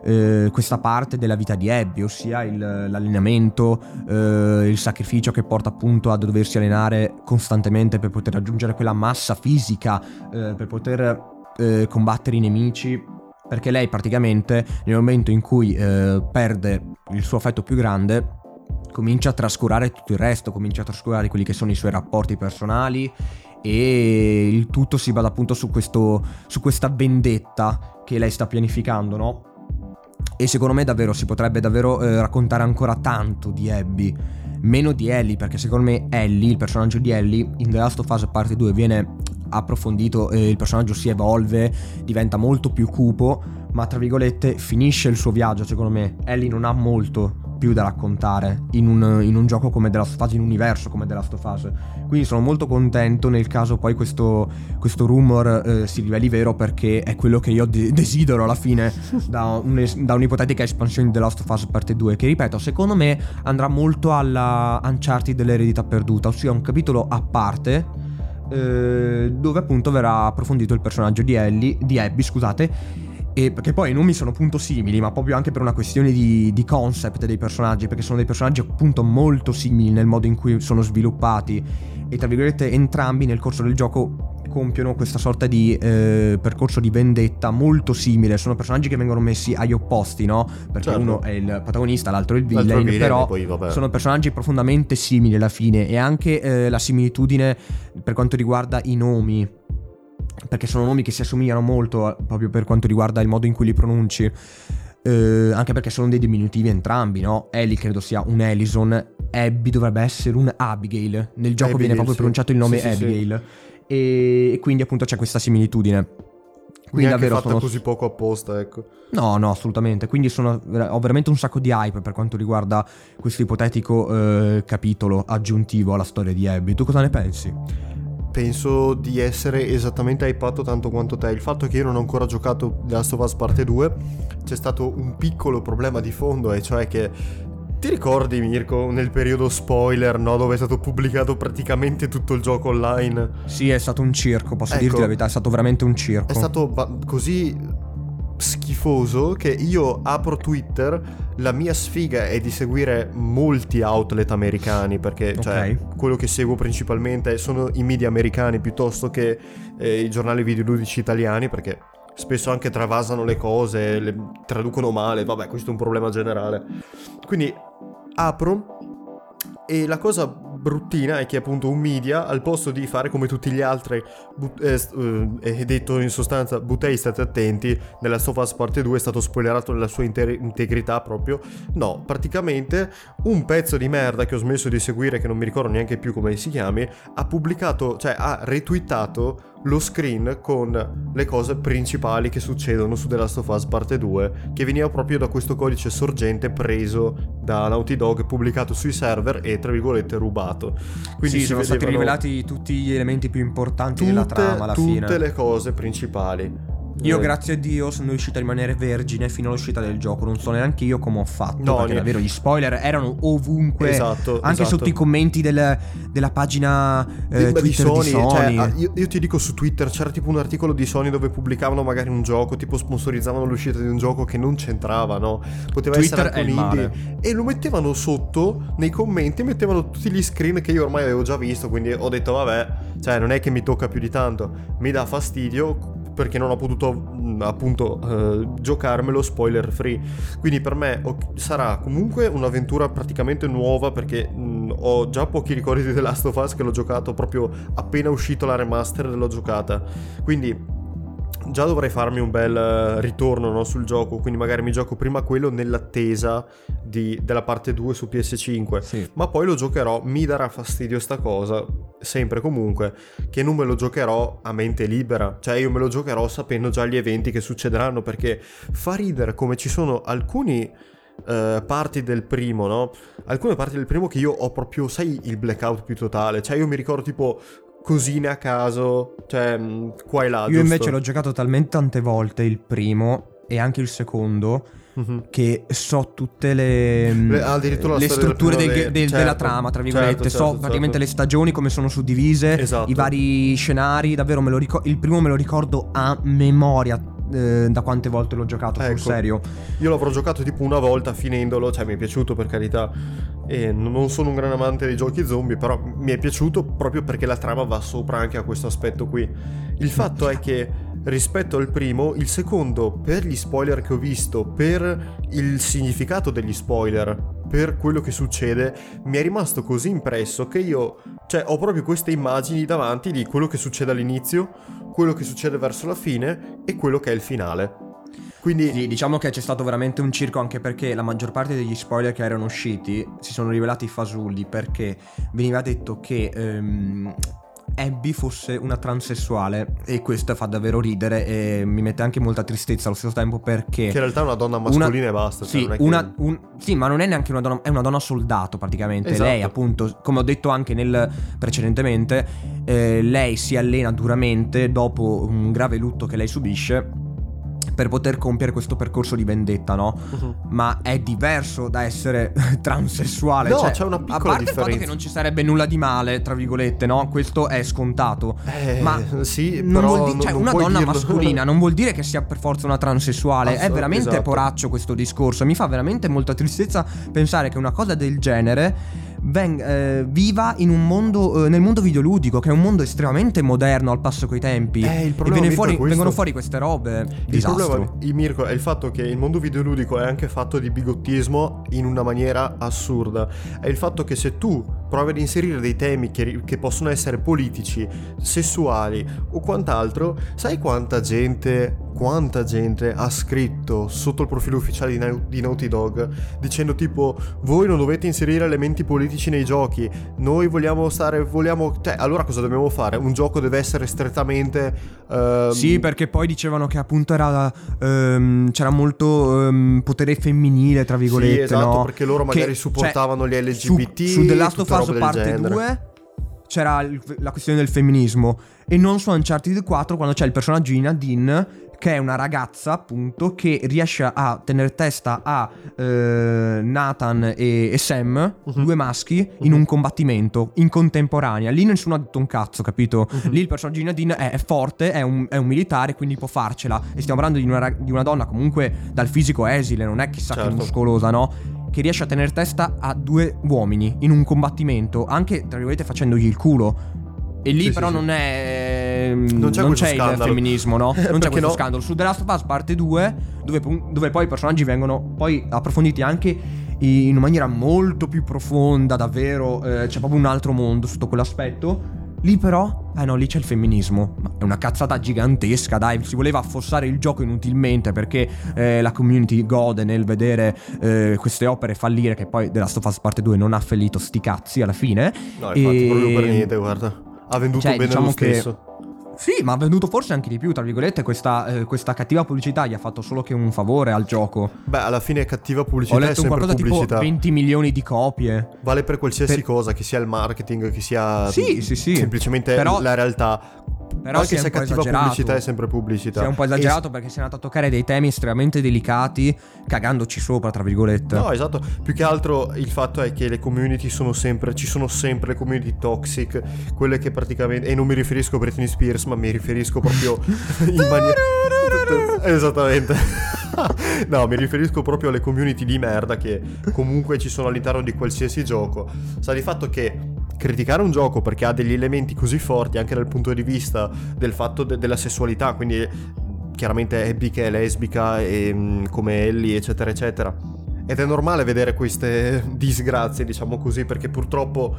eh, questa parte della vita di Abby, ossia il, l'allenamento, eh, il sacrificio che porta appunto a doversi allenare costantemente per poter raggiungere quella massa fisica, eh, per poter eh, combattere i nemici. Perché lei praticamente nel momento in cui eh, perde il suo affetto più grande comincia a trascurare tutto il resto, comincia a trascurare quelli che sono i suoi rapporti personali e il tutto si basa appunto su, questo, su questa vendetta che lei sta pianificando, no? E secondo me davvero si potrebbe davvero eh, raccontare ancora tanto di Abby, meno di Ellie, perché secondo me Ellie, il personaggio di Ellie, in The Last of Us parte 2 viene approfondito, eh, il personaggio si evolve, diventa molto più cupo, ma tra virgolette finisce il suo viaggio secondo me. Ellie non ha molto più da raccontare in un, in un gioco come The Last of Us, in un universo come The Last of Us. Quindi sono molto contento nel caso poi questo, questo rumor eh, si riveli vero perché è quello che io de- desidero alla fine da, un, da, un'ipotetica espansione di The Last of Us parte 2 che ripeto secondo me andrà molto alla Uncharted dell'eredità perduta, ossia un capitolo a parte eh, dove appunto verrà approfondito il personaggio di Ellie, di Abby, scusate, e perché poi i nomi sono appunto simili, ma proprio anche per una questione di, di, concept dei personaggi, perché sono dei personaggi appunto molto simili nel modo in cui sono sviluppati e tra virgolette entrambi nel corso del gioco compiono questa sorta di eh, percorso di vendetta molto simile. Sono personaggi che vengono messi agli opposti, no? Perché certo. uno è il protagonista, l'altro è il villain, villain però poi, sono personaggi profondamente simili alla fine e anche eh, la similitudine per quanto riguarda i nomi perché sono nomi che si assomigliano molto eh, proprio per quanto riguarda il modo in cui li pronunci. Eh, anche perché sono dei diminutivi entrambi, no? Ellie credo sia un Ellison, Abby dovrebbe essere un Abigail. Nel gioco Abigail, viene proprio sì. pronunciato il nome sì, Abigail. Sì, e, quindi appunto c'è questa similitudine. Quindi Neanche davvero sono così poco apposta, ecco. No, no, assolutamente. Quindi sono, ho veramente un sacco di hype per quanto riguarda questo ipotetico eh, capitolo aggiuntivo alla storia di Abby. Tu cosa ne pensi? Penso di essere esattamente hypato tanto quanto te. Il fatto che io non ho ancora giocato Last of Us parte 2, c'è stato un piccolo problema di fondo, e cioè che ti ricordi Mirko nel periodo spoiler, no, dove è stato pubblicato praticamente tutto il gioco online? Sì, è stato un circo, posso ecco, dirti la verità, è stato veramente un circo. È stato ba- così schifoso che io apro Twitter, la mia sfiga è di seguire molti outlet americani perché cioè, okay. cioè, quello che seguo principalmente sono i media americani piuttosto che eh, i giornali videoludici italiani perché spesso anche travasano le cose, le traducono male, vabbè questo è un problema generale. Quindi apro e la cosa bruttina è che appunto un media al posto di fare come tutti gli altri but- eh, uh, è detto in sostanza buttei state attenti nella Sofa Parte 2 è stato spoilerato nella sua inter- integrità proprio. No praticamente un pezzo di merda che ho smesso di seguire che non mi ricordo neanche più come si chiami ha pubblicato cioè ha retweetato lo screen con le cose principali che succedono su The Last of Us parte 2 che veniva proprio da questo codice sorgente preso da Naughty Dog pubblicato sui server e tra virgolette rubato. Quindi sì, sono stati rivelati tutti gli elementi più importanti tutte, della trama alla tutte fine. tutte le cose principali io, eh. grazie a Dio, sono riuscito a rimanere vergine fino all'uscita del gioco. Non so neanche io come ho fatto. No, perché ne... davvero gli spoiler erano ovunque. Esatto. Anche esatto. sotto i commenti del, della pagina eh, di, Twitter di Sony. Di Sony. Cioè, io, io, ti dico su Twitter c'era tipo un articolo di Sony dove pubblicavano magari un gioco, tipo sponsorizzavano l'uscita di un gioco che non c'entrava, no? Poteva Twitter essere anche un indie. E lo mettevano sotto nei commenti, mettevano tutti gli screen che io ormai avevo già visto. Quindi ho detto, vabbè, cioè non è che mi tocca più di tanto. Mi dà fastidio perché non ho potuto mm, appunto eh, giocarmelo spoiler free. Quindi per me sarà comunque un'avventura praticamente nuova perché mh, mm, ho già pochi ricordi di The Last of Us che l'ho giocato proprio appena uscito la remaster l'ho giocata. Quindi già dovrei farmi un bel eh, ritorno no, sul gioco, quindi magari mi gioco prima quello nell'attesa di, della parte 2 su PS5, sì. ma poi lo giocherò, mi darà fastidio sta cosa, sempre comunque, che non me lo giocherò a mente libera, cioè io me lo giocherò sapendo già gli eventi che succederanno, perché fa ridere come ci sono alcuni... Uh, parti del primo, no? Alcune parti del primo che io ho proprio, sai, il blackout più totale. Cioè, io mi ricordo tipo cosine a caso, cioè mm, qua e là. Io giusto? invece l'ho giocato talmente tante volte il primo e anche il secondo Mhm. che so tutte le, Le- la le del strutture del- primavera- del- certo, della trama, tra virgolette. certo, so certo, praticamente certo. le stagioni come sono suddivise, Esatto. i vari scenari, davvero me lo ricordo. Il primo me lo ricordo a memoria. Eh, da quante volte l'ho giocato sul Ecco. serio. Io l'avrò giocato tipo una volta finendolo, cioè mi è piaciuto per carità. E non sono un gran amante dei giochi zombie, però mi è piaciuto proprio perché la trama va sopra anche a questo aspetto qui. Il fatto è che rispetto al primo, il secondo, per gli spoiler che ho visto, per il significato degli spoiler, per quello che succede, mi è rimasto così impresso che io, cioè, ho proprio queste immagini davanti di quello che succede all'inizio, quello che succede verso la fine e quello che è il finale. Quindi Sì, diciamo che c'è stato veramente un circo anche perché la maggior parte degli spoiler che erano usciti si sono rivelati fasulli perché veniva detto che ehm, Abby fosse una transessuale e questo fa davvero ridere e mi mette anche molta tristezza allo stesso tempo perché... Che in realtà è una donna mascolina e basta. cioè Sì, non è che- una- un- sì, ma non è neanche una donna, è una donna soldato praticamente. Esatto. Lei, appunto, come ho detto anche nel precedentemente, eh, lei si allena duramente dopo un grave lutto che lei subisce per poter compiere questo percorso di vendetta, no? Mhm. Ma è diverso da essere transessuale. No, cioè, c'è una piccola A parte il fatto differenza. che non ci sarebbe nulla di male, tra virgolette, no? Questo è scontato. Eh, Ma sì, non però vuol di- non- cioè, non una donna dirlo. mascolina non vuol dire che sia per forza una transessuale. è Assolut- veramente esatto. poraccio questo discorso. Mi fa veramente molta tristezza pensare che una cosa del genere veng- eh, viva in un mondo, eh, nel mondo videoludico, che è un mondo estremamente moderno al passo coi tempi. Eh, il e problema, viene Mirko, fuori- questo. vengono fuori queste robe. Il Disastro. problema, il Mirko, è il fatto che il mondo videoludico è anche fatto di bigottismo in una maniera assurda. È il fatto che se tu provi ad inserire dei temi che, che possono essere politici, sessuali o quant'altro, sai quanta gente, quanta gente ha scritto sotto il profilo ufficiale di, Nau- di Naughty Dog dicendo tipo voi non dovete inserire elementi politici nei giochi, noi vogliamo stare, vogliamo... Cioè, allora cosa dobbiamo fare? Un gioco deve essere strettamente... ehm, Sì, perché poi dicevano che appunto era, ehm, c'era molto ehm, potere femminile, tra virgolette. Sì, esatto, no? perché loro Che- magari supportavano cioè, gli LGBT. Su, su The Last of Us parte genere. 2 c'era il- la questione del femminismo. E non su Uncharted 4 quando c'è il personaggio di Nadine che è una ragazza appunto che riesce a tenere testa a eh, Nathan e, e Sam, Mhm. due maschi, in un combattimento in contemporanea. Lì nessuno ha detto un cazzo, capito? Mhm. Lì il personaggio di Nadine è, è forte, è un, è un militare, quindi può farcela. E stiamo parlando di una, di una donna comunque dal fisico esile, non è chissà che Certo. muscolosa, no? Che riesce a tenere testa a due uomini in un combattimento, anche tra virgolette facendogli il culo. E lì Sì, però sì, sì. Non è. Non c'è il femminismo, no? Non c'è questo no? scandalo. Su The Last of Us parte 2, dove, dove poi i personaggi vengono poi approfonditi anche in una maniera molto più profonda, davvero. eh, c'è proprio un altro mondo sotto quell'aspetto. Lì però, eh no, lì c'è il femminismo. Ma è una cazzata gigantesca, dai. Si voleva affossare il gioco inutilmente perché eh, la community gode nel vedere eh, queste opere fallire. Che poi The Last of Us parte 2 non ha fallito sti cazzi alla fine. No, infatti, E- proprio per niente, guarda. Ha venduto Cioè, bene diciamo lo che- stesso. Sì, ma ha venduto forse anche di più, tra virgolette. Questa, eh, questa cattiva pubblicità gli ha fatto solo che un favore al gioco. Beh, alla fine è cattiva Ho pubblicità, è letto un sempre qualcosa tipo pubblicità. 20 milioni di copie. Vale per qualsiasi Per- cosa, che sia il marketing, che sia Sì, sì, sì. semplicemente Però- la realtà. Però Anche è se è cattiva esagerato. pubblicità è sempre pubblicità. Si è un po' esagerato perché si è andato a toccare dei temi estremamente delicati, cagandoci sopra, tra virgolette. No, esatto. Più che altro il fatto è che le community sono sempre. Ci sono sempre le community toxic. Quelle che praticamente. E non mi riferisco a Britney Spears, ma mi riferisco proprio in maniera. Esattamente. no, mi riferisco proprio alle community di merda che comunque ci sono all'interno di qualsiasi gioco. Sta di fatto che criticare un gioco perché ha degli elementi così forti anche dal punto di vista del fatto de- della sessualità, quindi chiaramente Abby che è lesbica e mm, come Ellie eccetera eccetera. Ed è normale vedere queste disgrazie, diciamo così, perché purtroppo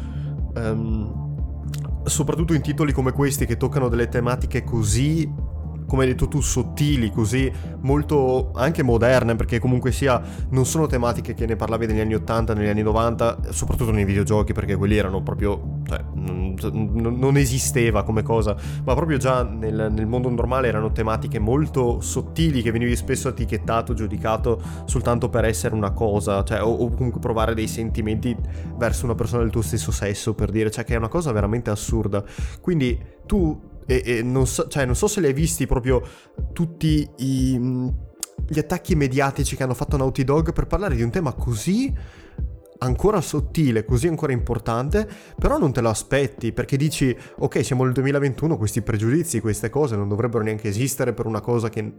ehm, soprattutto in titoli come questi che toccano delle tematiche così come hai detto tu, sottili, così molto anche moderne, perché comunque sia non sono tematiche che ne parlavi negli anni 80, negli anni 90, soprattutto nei videogiochi, perché quelli erano proprio, cioè, non, non- esisteva come cosa, ma proprio già nel, nel mondo normale erano tematiche molto sottili che venivi spesso etichettato, giudicato soltanto per essere una cosa, cioè, o, o comunque provare dei sentimenti verso una persona del tuo stesso sesso, per dire, cioè che è una cosa veramente assurda. Quindi tu e, e non, so, cioè, non so se li hai visti proprio tutti i, mh, gli attacchi mediatici che hanno fatto Naughty Dog per parlare di un tema così ancora sottile, così ancora importante, però non te lo aspetti perché dici ok siamo nel 2021, questi pregiudizi, queste cose non dovrebbero neanche esistere per una cosa che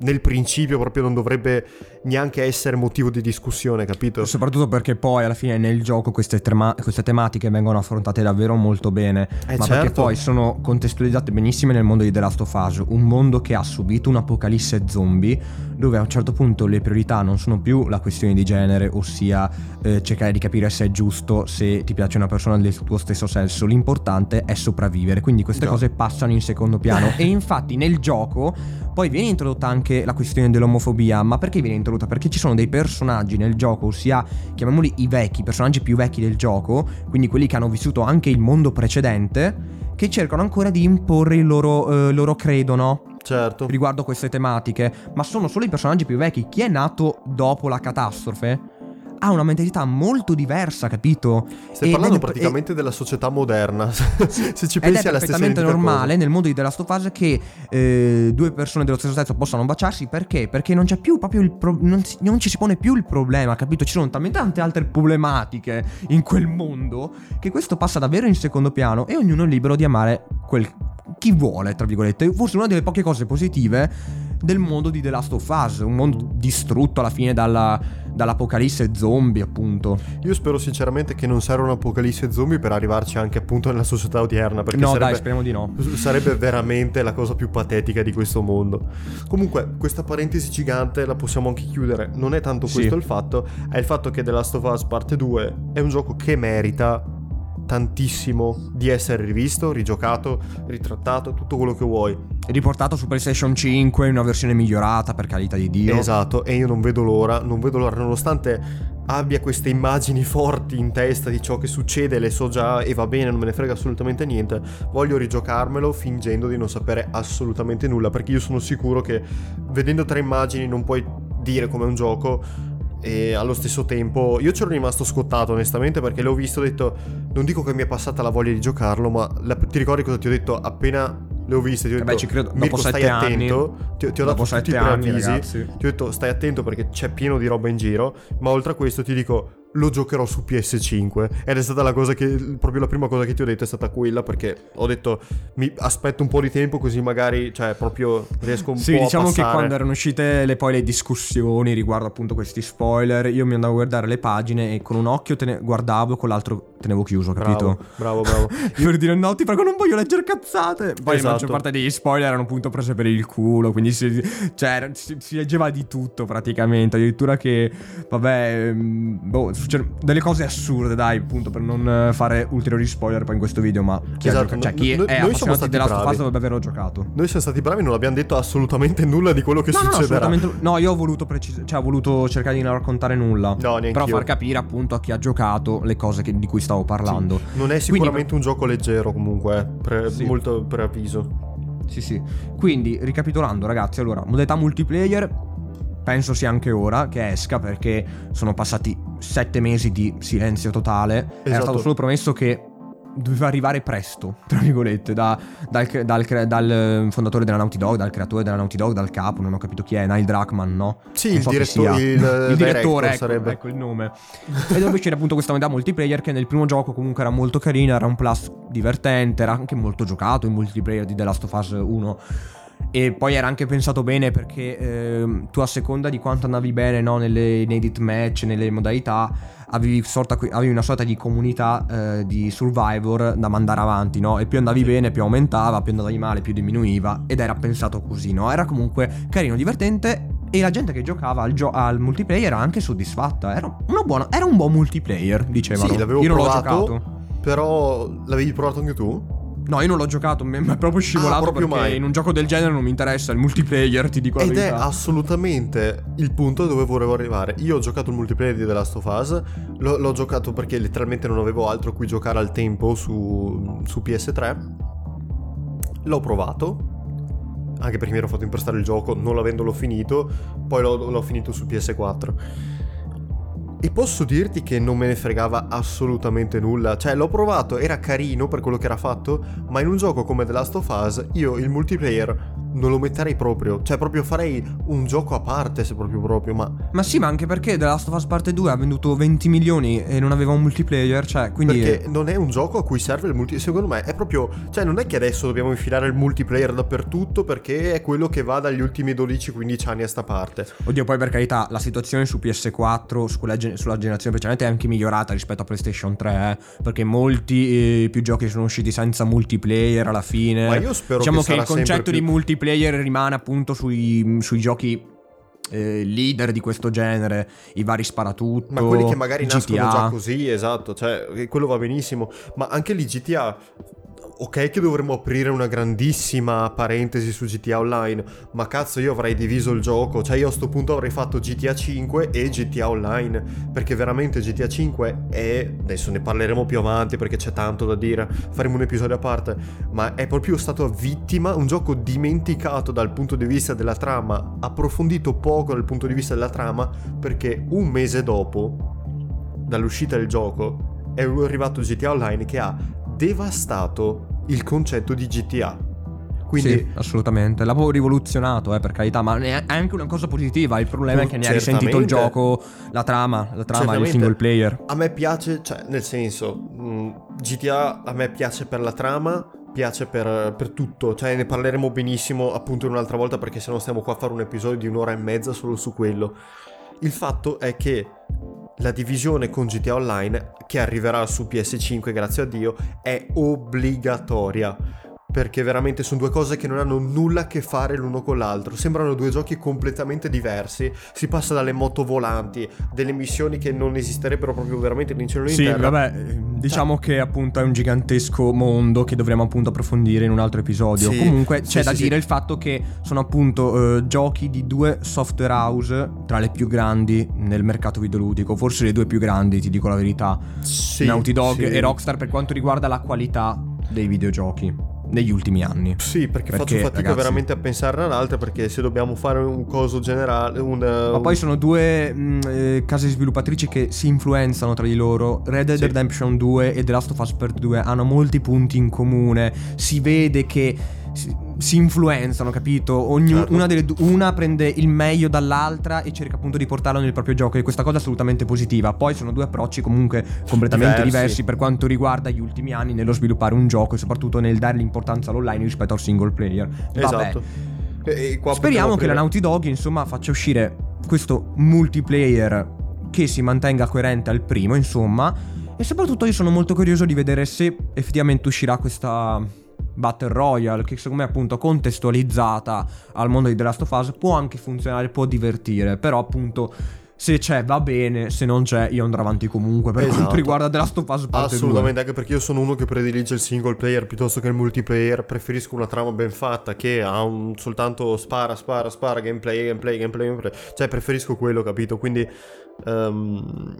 nel principio proprio non dovrebbe neanche essere motivo di discussione, capito? Soprattutto perché poi alla fine nel gioco queste, tema- queste tematiche vengono affrontate davvero molto bene, Eh, ma certo. perché poi sono contestualizzate benissime nel mondo di The Last of Us, un mondo che ha subito un'apocalisse zombie dove a un certo punto le priorità non sono più la questione di genere, ossia eh, cercare di capire se è giusto, se ti piace una persona del tuo stesso sesso, l'importante è sopravvivere, quindi queste No. cose passano in secondo piano e infatti nel gioco poi viene introdotta anche la questione dell'omofobia, ma perché viene introdotta? Perché ci sono dei personaggi nel gioco, ossia chiamiamoli i vecchi, i personaggi più vecchi del gioco, quindi quelli che hanno vissuto anche il mondo precedente, che cercano ancora di imporre il loro, eh, loro credo, no? Certo. Riguardo queste tematiche, ma sono solo i personaggi più vecchi. Chi è nato dopo la catastrofe ha una mentalità molto diversa, capito? Stai Ed parlando è- praticamente della società moderna. Se ci pensi è è la stessa perfettamente identica normale cosa. nel mondo di The Last of Us che eh, due persone dello stesso sesso possano baciarsi perché? Perché non c'è più proprio il pro- non, si- non ci si pone più il problema, capito? Ci sono talmente tante altre problematiche in quel mondo che questo passa davvero in secondo piano e ognuno è libero di amare quel chi vuole, tra virgolette. Forse una delle poche cose positive del mondo di The Last of Us, un mondo distrutto alla fine dalla, dall'apocalisse zombie, appunto. Io spero sinceramente che non serva un'apocalisse zombie per arrivarci anche appunto nella società odierna. Perché no, sarebbe, dai, speriamo di no. sarebbe veramente la cosa più patetica di questo mondo. Comunque, questa parentesi gigante la possiamo anche chiudere. Non è tanto Sì. questo il fatto, è il fatto che The Last of Us Parte 2 è un gioco che merita tantissimo di essere rivisto, rigiocato, ritrattato, tutto quello che vuoi. Riportato su PlayStation 5 in una versione migliorata, per carità di Dio. Esatto, e io non vedo l'ora, non vedo l'ora, nonostante abbia queste immagini forti in testa di ciò che succede, le so già e va bene, non me ne frega assolutamente niente, voglio rigiocarmelo fingendo di non sapere assolutamente nulla, perché io sono sicuro che vedendo tre immagini non puoi dire come un gioco e allo stesso tempo io c'ero rimasto scottato onestamente perché l'ho visto ho detto non dico che mi è passata la voglia di giocarlo ma la- ti ricordi cosa ti ho detto? Appena le ho viste ti ho Eh detto beh, ci credo. Mirko stai anni- attento. Ti, ti ho dato tutti i anni, preavvisi. ti ho detto stai attento perché c'è pieno di roba in giro, ma oltre a questo ti dico lo giocherò su PS5 ed è stata la cosa che proprio la prima cosa che ti ho detto è stata quella perché ho detto mi aspetto un po' di tempo così magari cioè proprio riesco un Sì, po' diciamo a che passare. quando erano uscite le, poi le discussioni riguardo appunto questi spoiler, io mi andavo a guardare le pagine e con un occhio te ne guardavo e con l'altro tenevo chiuso, capito? bravo, bravo, bravo. Io per dire no, ti prego, non voglio leggere cazzate. Poi la Esatto. maggior parte degli spoiler erano appunto prese per il culo. Quindi si, cioè, si, si leggeva di tutto praticamente. Addirittura che, vabbè, ehm, boh, succedono delle cose assurde, dai, appunto, per non eh, fare ulteriori spoiler poi in questo video. Ma chi, Esatto, ha giocato, cioè, no- chi no- è noi siamo stati The Last of dovrebbe averlo giocato. Noi siamo stati bravi, non abbiamo detto assolutamente nulla di quello che No, no, no, succederà. assolutamente. No, io ho voluto precisare. Cioè, ho voluto cercare di non raccontare nulla. No, Però io. far capire appunto a chi ha giocato le cose che- di cui stavo parlando. Non è sicuramente un gioco leggero comunque, eh, pre- Sì. molto preavviso. Sì, sì. Quindi, ricapitolando, ragazzi, allora, modalità multiplayer. Penso sia anche ora che esca perché sono passati sette mesi di silenzio totale. Era Esatto. stato solo promesso che doveva arrivare presto, tra virgolette, da- dal, dal dal, eh, fondatore della Naughty Dog, dal creatore della Naughty Dog, dal capo, non ho capito chi è, Neil Druckmann, no? Sì, il so sia. il, eh, il direttore, ecco, sarebbe. ecco il nome. e dove uscire appunto questa modalità multiplayer che nel primo gioco comunque era molto carina, era un plus divertente, era anche molto giocato in multiplayer di The Last of Us 1. E poi era anche pensato bene perché ehm, tu a seconda di quanto andavi bene no, nelle in edit match, nelle modalità, avevi, sorta- avevi una sorta di comunità eh, di survivor da mandare avanti, no? E più andavi bene, più aumentava, più andavi male, più diminuiva. Ed era pensato così, no? Era comunque carino, divertente. E la gente che giocava al, gio- al multiplayer era anche soddisfatta. Era, una buona- era un buon multiplayer, dicevano. Sì, l'avevo Io non l'ho provato. giocato. Però l'avevi provato anche tu? No, io non l'ho giocato, mi è proprio scivolato Ah, proprio perché mai. in un gioco del genere non mi interessa il multiplayer, ti dico la Ed è verità. assolutamente il punto dove volevo arrivare. Io ho giocato il multiplayer di The Last of Us, l'ho, l'ho giocato perché letteralmente non avevo altro a cui giocare al tempo su, su PS3. L'ho provato, anche perché mi ero fatto impostare il gioco non l'avendolo finito, poi l'ho, l'ho finito su PS4. E posso dirti che non me ne fregava assolutamente nulla. Cioè, l'ho provato, era carino per quello che era fatto, ma in un gioco come The Last of Us, io il multiplayer non lo metterei proprio. Cioè, proprio farei un gioco a parte, se proprio proprio, ma... Ma sì, ma anche perché The Last of Us Parte 2 ha venduto 20 milioni e non aveva un multiplayer, cioè, quindi... Perché non è un gioco a cui serve il multiplayer, secondo me è proprio... Cioè, non è che adesso dobbiamo infilare il multiplayer dappertutto perché è quello che va dagli ultimi 12-15 anni a sta parte. Oddio, poi per carità, la situazione su PS4, su gen- sulla generazione precedente è anche migliorata rispetto a PlayStation 3, eh, perché molti eh, più giochi sono usciti senza multiplayer alla fine. Ma io spero diciamo che che, il concetto più- di multiplayer rimane appunto sui, sui giochi eh, leader di questo genere, i vari sparatutto. Ma quelli che magari GTA. nascono già così, esatto, cioè quello va benissimo. Ma anche lì GTA, ok che dovremmo aprire una grandissima parentesi su GTA Online, ma cazzo io avrei diviso il gioco, cioè io a sto punto avrei fatto GTA 5 e GTA Online, perché veramente GTA 5 è, adesso ne parleremo più avanti perché c'è tanto da dire, faremo un episodio a parte, ma è proprio stato vittima, un gioco dimenticato dal punto di vista della trama, approfondito poco dal punto di vista della trama, perché un mese dopo dall'uscita del gioco è arrivato GTA Online che ha devastato il concetto di GTA. Quindi Sì, assolutamente. L'ha proprio rivoluzionato, eh, per carità, ma è anche una cosa positiva. Il problema è che ne ha risentito il gioco, la trama, la trama, il single player. a me piace, cioè nel senso, mh, GTA a me piace per la trama, piace per, per tutto, cioè ne parleremo benissimo appunto un'altra volta perché se no stiamo qua a fare un episodio di un'ora e mezza solo su quello. Il fatto è che la divisione con GTA Online, che arriverà su PS5 grazie a Dio, è obbligatoria. Perché veramente sono due cose che non hanno nulla a che fare l'uno con l'altro. Sembrano due giochi completamente diversi. Si passa dalle moto volanti, delle missioni che non esisterebbero proprio veramente in cielo Sì, terra. vabbè, diciamo che appunto è un gigantesco mondo che dovremo appunto approfondire in un altro episodio. Sì, Comunque sì, c'è da sì, dire sì. il fatto che sono appunto eh, giochi di due software house tra le più grandi nel mercato videoludico, forse le due più grandi, ti dico la verità. Naughty Dog e Rockstar per quanto riguarda la qualità dei videogiochi negli ultimi anni. Sì, perché, faccio Perché, fatica ragazzi- veramente a pensarne all'altra perché se dobbiamo fare un coso generale, un... Ma poi sono due mh, eh, case sviluppatrici che si influenzano tra di loro. Red Dead Sì. Redemption 2 e The Last of Us Part 2 hanno molti punti in comune. Si vede che si, si influenzano, capito? Ogni- Certo. una, delle una prende il meglio dall'altra e cerca appunto di portarlo nel proprio gioco. E questa cosa è assolutamente positiva. Poi sono due approcci comunque completamente Diversi. diversi, per quanto riguarda gli ultimi anni nello sviluppare un gioco e soprattutto nel dare l'importanza all'online rispetto al single player. Vabbè. Esatto. Speriamo che la Naughty Dog insomma faccia uscire questo multiplayer che si mantenga coerente al primo insomma e soprattutto io sono molto curioso di vedere se effettivamente uscirà questa Battle Royale che secondo me appunto contestualizzata al mondo di The Last of Us può anche funzionare, può divertire però appunto se c'è va bene, se non c'è io andrò avanti comunque per Esatto. quanto riguarda The Last of Us parte 2. Assolutamente, anche perché io sono uno che predilige il single player piuttosto che il multiplayer. Preferisco una trama ben fatta che ha un soltanto spara, spara, spara, gameplay, gameplay, gameplay, gameplay. Cioè, preferisco quello, capito? Quindi, ehm,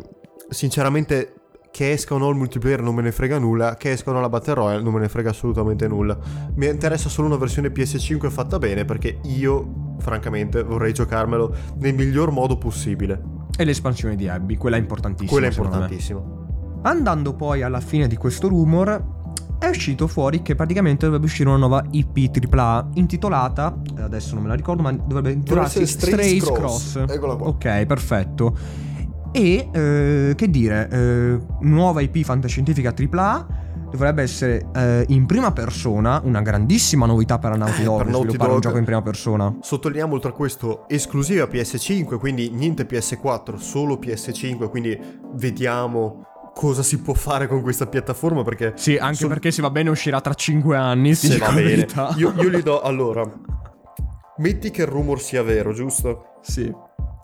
sinceramente, che esca o no il multiplayer non me ne frega nulla. Che esca o no la Battle Royale non me ne frega assolutamente nulla. Mi interessa solo una versione PS5 fatta bene perché io, francamente, vorrei giocarmelo nel miglior modo possibile. E l'espansione di Abby, quella è importantissima. Quello è importantissimo. Andando poi alla fine di questo rumor, è uscito fuori che praticamente dovrebbe uscire una nuova IP AAA intitolata, adesso non me la ricordo, ma dovrebbe intitolarsi Strays Cross. Cross. Eccola qua. Ok, perfetto. E eh, che dire, eh, nuova IP fantascientifica AAA dovrebbe essere eh, in prima persona, una grandissima novità per la Naughty Eh, Dog, per Naughty sviluppare un Dog. gioco in prima persona. Sottolineiamo oltre a questo esclusiva PS5, quindi niente PS4, solo PS5, quindi vediamo cosa si può fare con questa piattaforma perché Sì, anche So- perché se va bene uscirà tra 5 anni, se dico va bene. Io, io gli do allora. Metti che il rumor sia vero, giusto? Sì.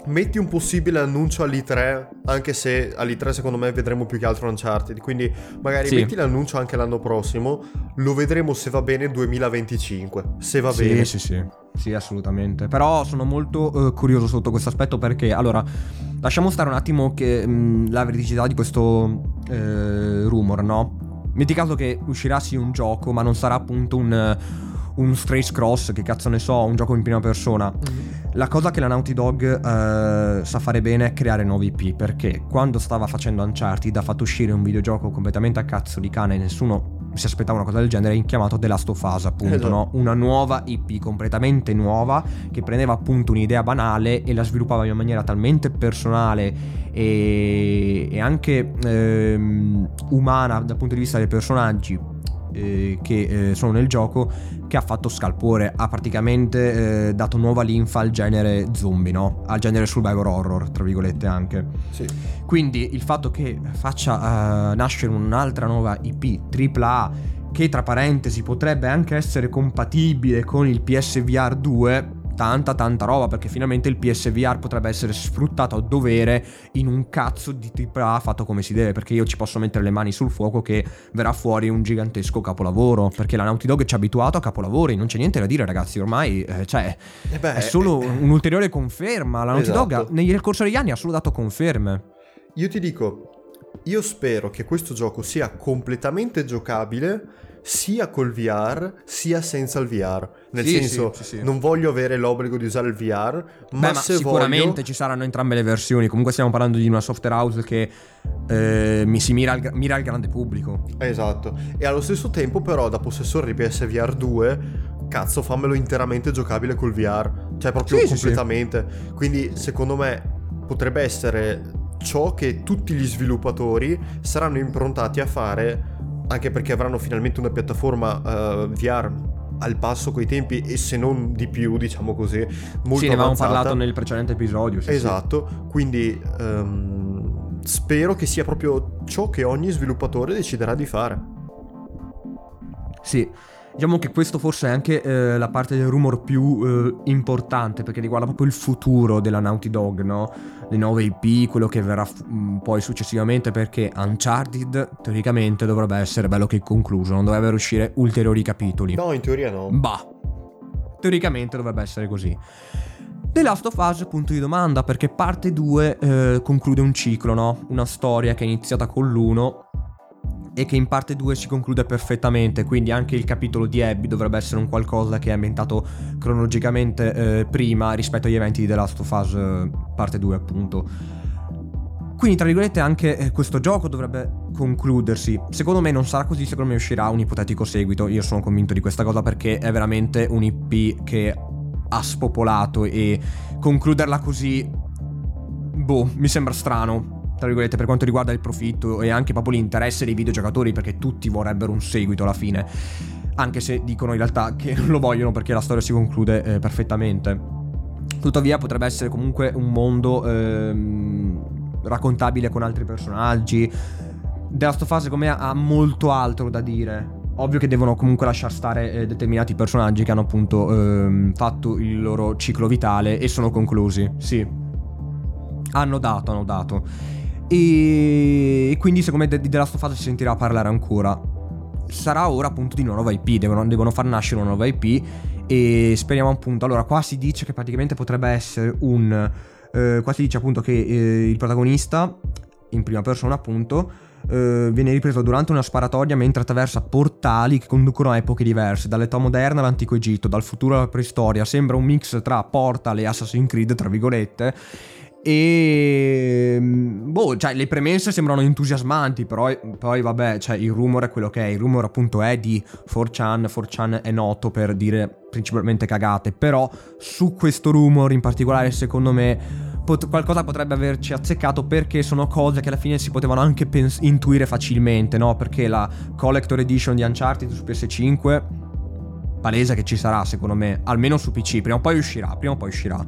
Metti un possibile annuncio all'I3, anche se all'I3 secondo me vedremo più che altro Uncharted, quindi magari Sì. metti l'annuncio anche l'anno prossimo, lo vedremo se va bene 2025, se va sì, bene. Sì, sì, sì, assolutamente. Però sono molto eh, curioso sotto questo aspetto perché, allora, lasciamo stare un attimo che, mh, la veridicità di questo eh, rumor, no? Metti caso che uscirà sì un gioco, ma non sarà appunto un, un Strays Cross, che cazzo ne so, un gioco in prima persona. La cosa che la Naughty Dog eh, sa fare bene è creare nuovi IP, perché quando stava facendo Uncharted ha fatto uscire un videogioco completamente a cazzo di cane, nessuno si aspettava una cosa del genere, chiamato The Last of Us, appunto, Esatto. no? Una nuova IP completamente nuova che prendeva appunto un'idea banale e la sviluppava in maniera talmente personale e, e anche ehm, umana dal punto di vista dei personaggi eh, che eh, sono nel gioco che ha fatto scalpore, ha praticamente eh, dato nuova linfa al genere zombie, no? Al genere survivor horror, tra virgolette anche. Sì. Quindi il fatto che faccia eh, nascere un'altra nuova IP AAA che tra parentesi potrebbe anche essere compatibile con il PSVR 2, tanta tanta roba perché finalmente il PSVR potrebbe essere sfruttato a dovere in un cazzo di AAA fatto come si deve perché io ci posso mettere le mani sul fuoco che verrà fuori un gigantesco capolavoro. Perché la Naughty Dog ci ha abituato a capolavori non c'è niente da dire ragazzi ormai eh, cioè Eh beh, è solo eh, un'ulteriore conferma. La Naughty Dog Esatto. ha- nel corso degli anni ha solo dato conferme. Io ti dico, io spero che questo gioco sia completamente giocabile sia col VR sia senza il VR. Nel Sì, senso, sì, sì, non voglio avere l'obbligo di usare il VR, ma, Beh, ma se sicuramente voglio... ci saranno entrambe le versioni. Comunque stiamo parlando di una software house che eh, mi si mira al, mira al grande pubblico. Esatto. E allo stesso tempo, però, da possessore di PSVR 2, cazzo, fammelo interamente giocabile col VR. Cioè, proprio completamente. Quindi, secondo me, potrebbe essere ciò che tutti gli sviluppatori saranno improntati a fare, anche perché avranno finalmente una piattaforma eh, VR al passo coi tempi e se non di più, diciamo così, molto sì, ne avevamo avanzata. parlato nel precedente episodio. sì, sì. Esatto, quindi ehm, spero che sia proprio ciò che ogni sviluppatore deciderà di fare. Sì. Diciamo che questo forse è anche eh, la parte del rumor più eh, importante perché riguarda proprio il futuro della Naughty Dog, no? Le nuove IP, quello che verrà fu- mh, poi successivamente perché Uncharted teoricamente dovrebbe essere bello che concluso, non dovrebbero uscire ulteriori capitoli. No, in teoria no. Bah, teoricamente dovrebbe essere così. The Last of Us, punto di domanda, perché parte 2 eh, conclude un ciclo, no? Una storia che è iniziata con l'1 e che in parte 2 si conclude perfettamente, quindi anche il capitolo di Abby dovrebbe essere un qualcosa che è ambientato cronologicamente eh, prima rispetto agli eventi di The Last of Us eh, parte 2 appunto. Quindi tra virgolette anche eh, questo gioco dovrebbe concludersi. Secondo me non sarà così, secondo me uscirà un ipotetico seguito. Io sono convinto di questa cosa perché è veramente un IP che ha spopolato e concluderla così boh, mi sembra strano. Tra virgolette, per quanto riguarda il profitto e anche proprio l'interesse dei videogiocatori, perché tutti vorrebbero un seguito alla fine. Anche se dicono in realtà che non lo vogliono perché la storia si conclude eh, perfettamente. Tuttavia potrebbe essere comunque un mondo ehm, raccontabile con altri personaggi. The Last of Us secondo me ha molto altro da dire. Ovvio che devono comunque lasciar stare eh, determinati personaggi che hanno appunto ehm, fatto il loro ciclo vitale e sono conclusi. Sì. Hanno dato, hanno dato. E quindi secondo me di The Last of Us si sentirà parlare ancora. Sarà ora appunto di una nuova IP, devono, devono far nascere una nuova IP e speriamo appunto. Allora qua si dice che praticamente potrebbe essere un... eh, qua si dice appunto che eh, il protagonista, in prima persona appunto, eh, viene ripreso durante una sparatoria mentre attraversa portali che conducono a epoche diverse, dall'età moderna all'antico Egitto, dal futuro alla preistoria. Sembra un mix tra Portal e Assassin's Creed, tra virgolette. E boh, cioè le premesse sembrano entusiasmanti, però poi vabbè, cioè il rumor è quello che è. Il rumor appunto è di 4chan, 4chan è noto per dire principalmente cagate, però su questo rumor in particolare secondo me pot- qualcosa potrebbe averci azzeccato perché sono cose che alla fine si potevano anche pens- intuire facilmente, no? Perché la Collector Edition di Uncharted su PS5 palese che ci sarà secondo me, almeno su PC, prima o poi uscirà, prima o poi uscirà.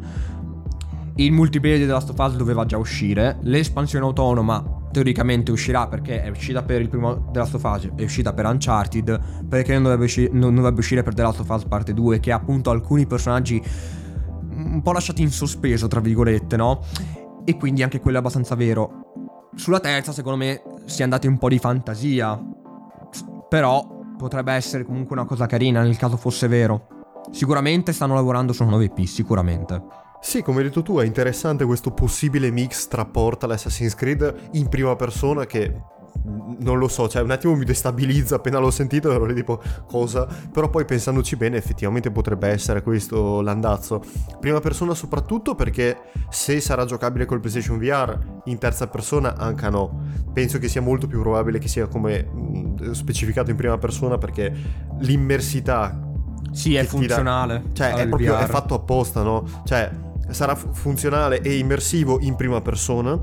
Il multiplayer di The Last of Us doveva già uscire. L'espansione autonoma teoricamente uscirà perché è uscita per il primo The Last of Us, è uscita per Uncharted. Perché non dovrebbe, usci- non dovrebbe uscire per The Last of Us parte 2, che ha appunto alcuni personaggi un po' lasciati in sospeso, tra virgolette, no? E quindi anche quello è abbastanza vero. Sulla terza, secondo me, si è andati un po' di fantasia. Però potrebbe essere comunque una cosa carina nel caso fosse vero. Sicuramente stanno lavorando su una nuova EP, sicuramente. Sì, come hai detto tu, è interessante questo possibile mix tra Portal e Assassin's Creed in prima persona che non lo so, cioè un attimo mi destabilizza appena l'ho sentito, ero lì tipo cosa, però poi pensandoci bene effettivamente potrebbe essere questo l'andazzo. Prima persona soprattutto perché se sarà giocabile col PlayStation VR in terza persona anche no. Penso che sia molto più probabile che sia come specificato in prima persona perché l'immersità sì, è funzionale. Da, cioè, è proprio è fatto apposta, no? Cioè, sarà funzionale e immersivo in prima persona,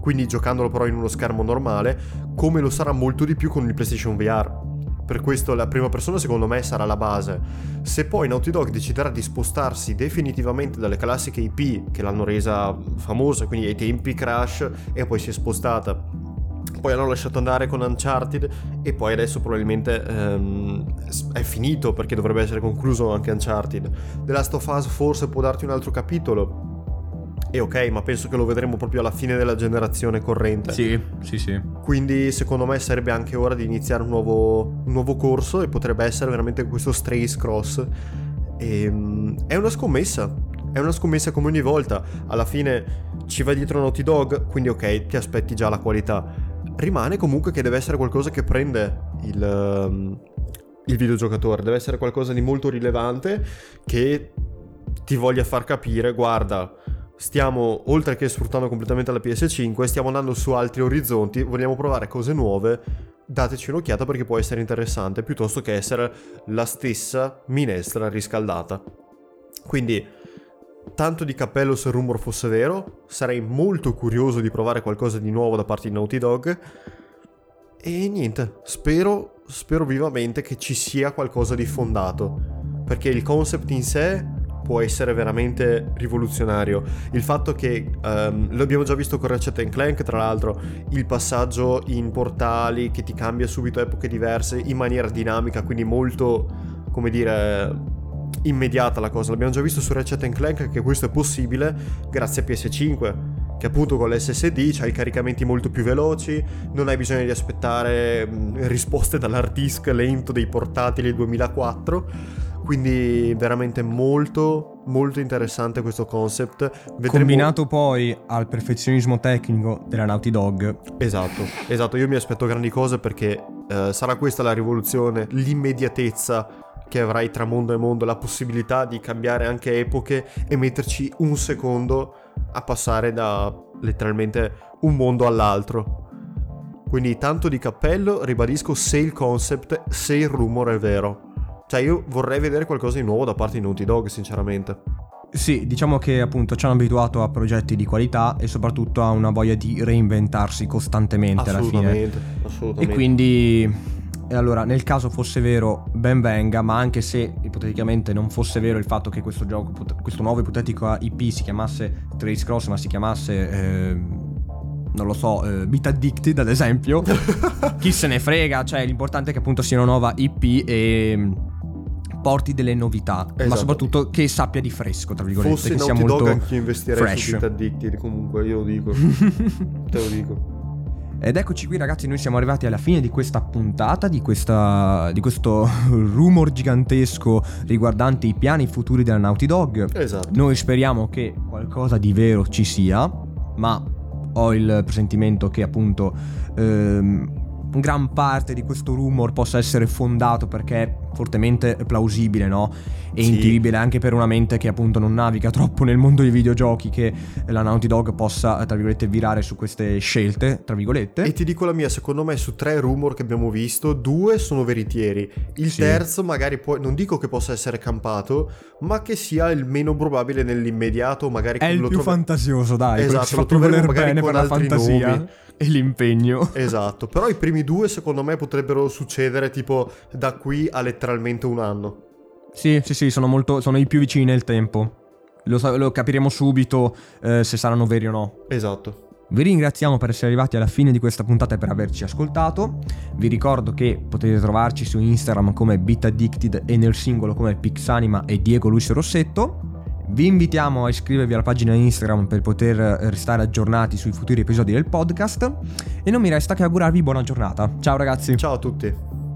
quindi giocandolo però in uno schermo normale, come lo sarà molto di più con il PlayStation VR. Per questo la prima persona secondo me sarà la base. Se poi Naughty Dog deciderà di spostarsi definitivamente dalle classiche IP che l'hanno resa famosa, quindi ai tempi Crash, e poi si è spostata poi hanno lasciato andare con Uncharted e poi adesso probabilmente um, è finito perché dovrebbe essere concluso anche Uncharted. The Last of Us forse può darti un altro capitolo. E ok, ma penso che lo vedremo proprio alla fine della generazione corrente. Sì, sì, sì. Quindi secondo me sarebbe anche ora di iniziare un nuovo, un nuovo corso e potrebbe essere veramente questo Strays Cross. E, um, è una scommessa, è una scommessa come ogni volta. Alla fine ci va dietro Naughty Dog, quindi ok, ti aspetti già la qualità rimane comunque che deve essere qualcosa che prende il, um, il videogiocatore, deve essere qualcosa di molto rilevante che ti voglia far capire, guarda, stiamo, oltre che sfruttando completamente la PS5, stiamo andando su altri orizzonti, vogliamo provare cose nuove, dateci un'occhiata perché può essere interessante, piuttosto che essere la stessa minestra riscaldata. Quindi tanto di cappello se il rumor fosse vero, sarei molto curioso di provare qualcosa di nuovo da parte di Naughty Dog. E niente, spero, spero vivamente che ci sia qualcosa di fondato, perché il concept in sé può essere veramente rivoluzionario. Il fatto che um, lo abbiamo già visto con Ratchet Clank, tra l'altro, il passaggio in portali che ti cambia subito epoche diverse in maniera dinamica, quindi molto, come dire, immediata la cosa. L'abbiamo già visto su Ratchet Clank che questo è possibile grazie a PS5 che appunto con l'SSD c'hai caricamenti molto più veloci, non hai bisogno di aspettare mh, risposte dall'hard disk lento dei portatili 2004. Quindi veramente molto molto interessante questo concept. Vedremo... Combinato poi al perfezionismo tecnico della Naughty Dog. Esatto, esatto, io mi aspetto grandi cose perché eh, sarà questa la rivoluzione, l'immediatezza che avrai tra mondo e mondo la possibilità di cambiare anche epoche e metterci un secondo a passare da letteralmente un mondo all'altro. Quindi tanto di cappello, ribadisco se il concept, se il rumore è vero. Cioè io vorrei vedere qualcosa di nuovo da parte di Naughty Dog, sinceramente. Sì, diciamo che appunto ci hanno abituato a progetti di qualità e soprattutto a una voglia di reinventarsi costantemente alla fine. Assolutamente. E quindi e allora, nel caso fosse vero, ben venga, ma anche se ipoteticamente non fosse vero il fatto che questo gioco, questo nuovo ipotetico IP si chiamasse Trace Cross, ma si chiamasse. Eh, non lo so, eh, Beat Addicted ad esempio. Chi se ne frega, cioè l'importante è che appunto sia una nuova IP e porti delle novità, esatto. ma soprattutto che sappia di fresco, tra virgolette, Fosse che Naughty sia molto Dog anch'io investirei fresh. su Beat Addicted, comunque io lo dico. Te lo dico. Ed eccoci qui ragazzi, noi siamo arrivati alla fine di questa puntata, di, questa, di questo rumor gigantesco riguardante i piani futuri della Naughty Dog. Esatto. Noi speriamo che qualcosa di vero ci sia, ma ho il presentimento che appunto ehm, gran parte di questo rumor possa essere fondato perché fortemente plausibile, no? E sì. intuibile anche per una mente che appunto non naviga troppo nel mondo dei videogiochi che la Naughty Dog possa, tra virgolette, virare su queste scelte, tra virgolette. E ti dico la mia, secondo me su tre rumor che abbiamo visto, due sono veritieri. Il sì. terzo magari può, non dico che possa essere campato, ma che sia il meno probabile nell'immediato, magari... È il più trova... fantasioso, dai. Esatto, lo troveremo magari bene con per la fantasia. nomi e l'impegno. Esatto, però i primi due secondo me potrebbero succedere tipo da qui a letteralmente un anno. Sì, sì, sì, sono, molto, sono i più vicini nel tempo. Lo, lo capiremo subito eh, se saranno veri o no. Esatto. Vi ringraziamo per essere arrivati alla fine di questa puntata e per averci ascoltato. Vi ricordo che potete trovarci su Instagram come BitAddicted e nel singolo come Pixanima e Diego Luis Rossetto. Vi invitiamo a iscrivervi alla pagina Instagram per poter restare aggiornati sui futuri episodi del podcast e non mi resta che augurarvi buona giornata. Ciao ragazzi. Ciao a tutti.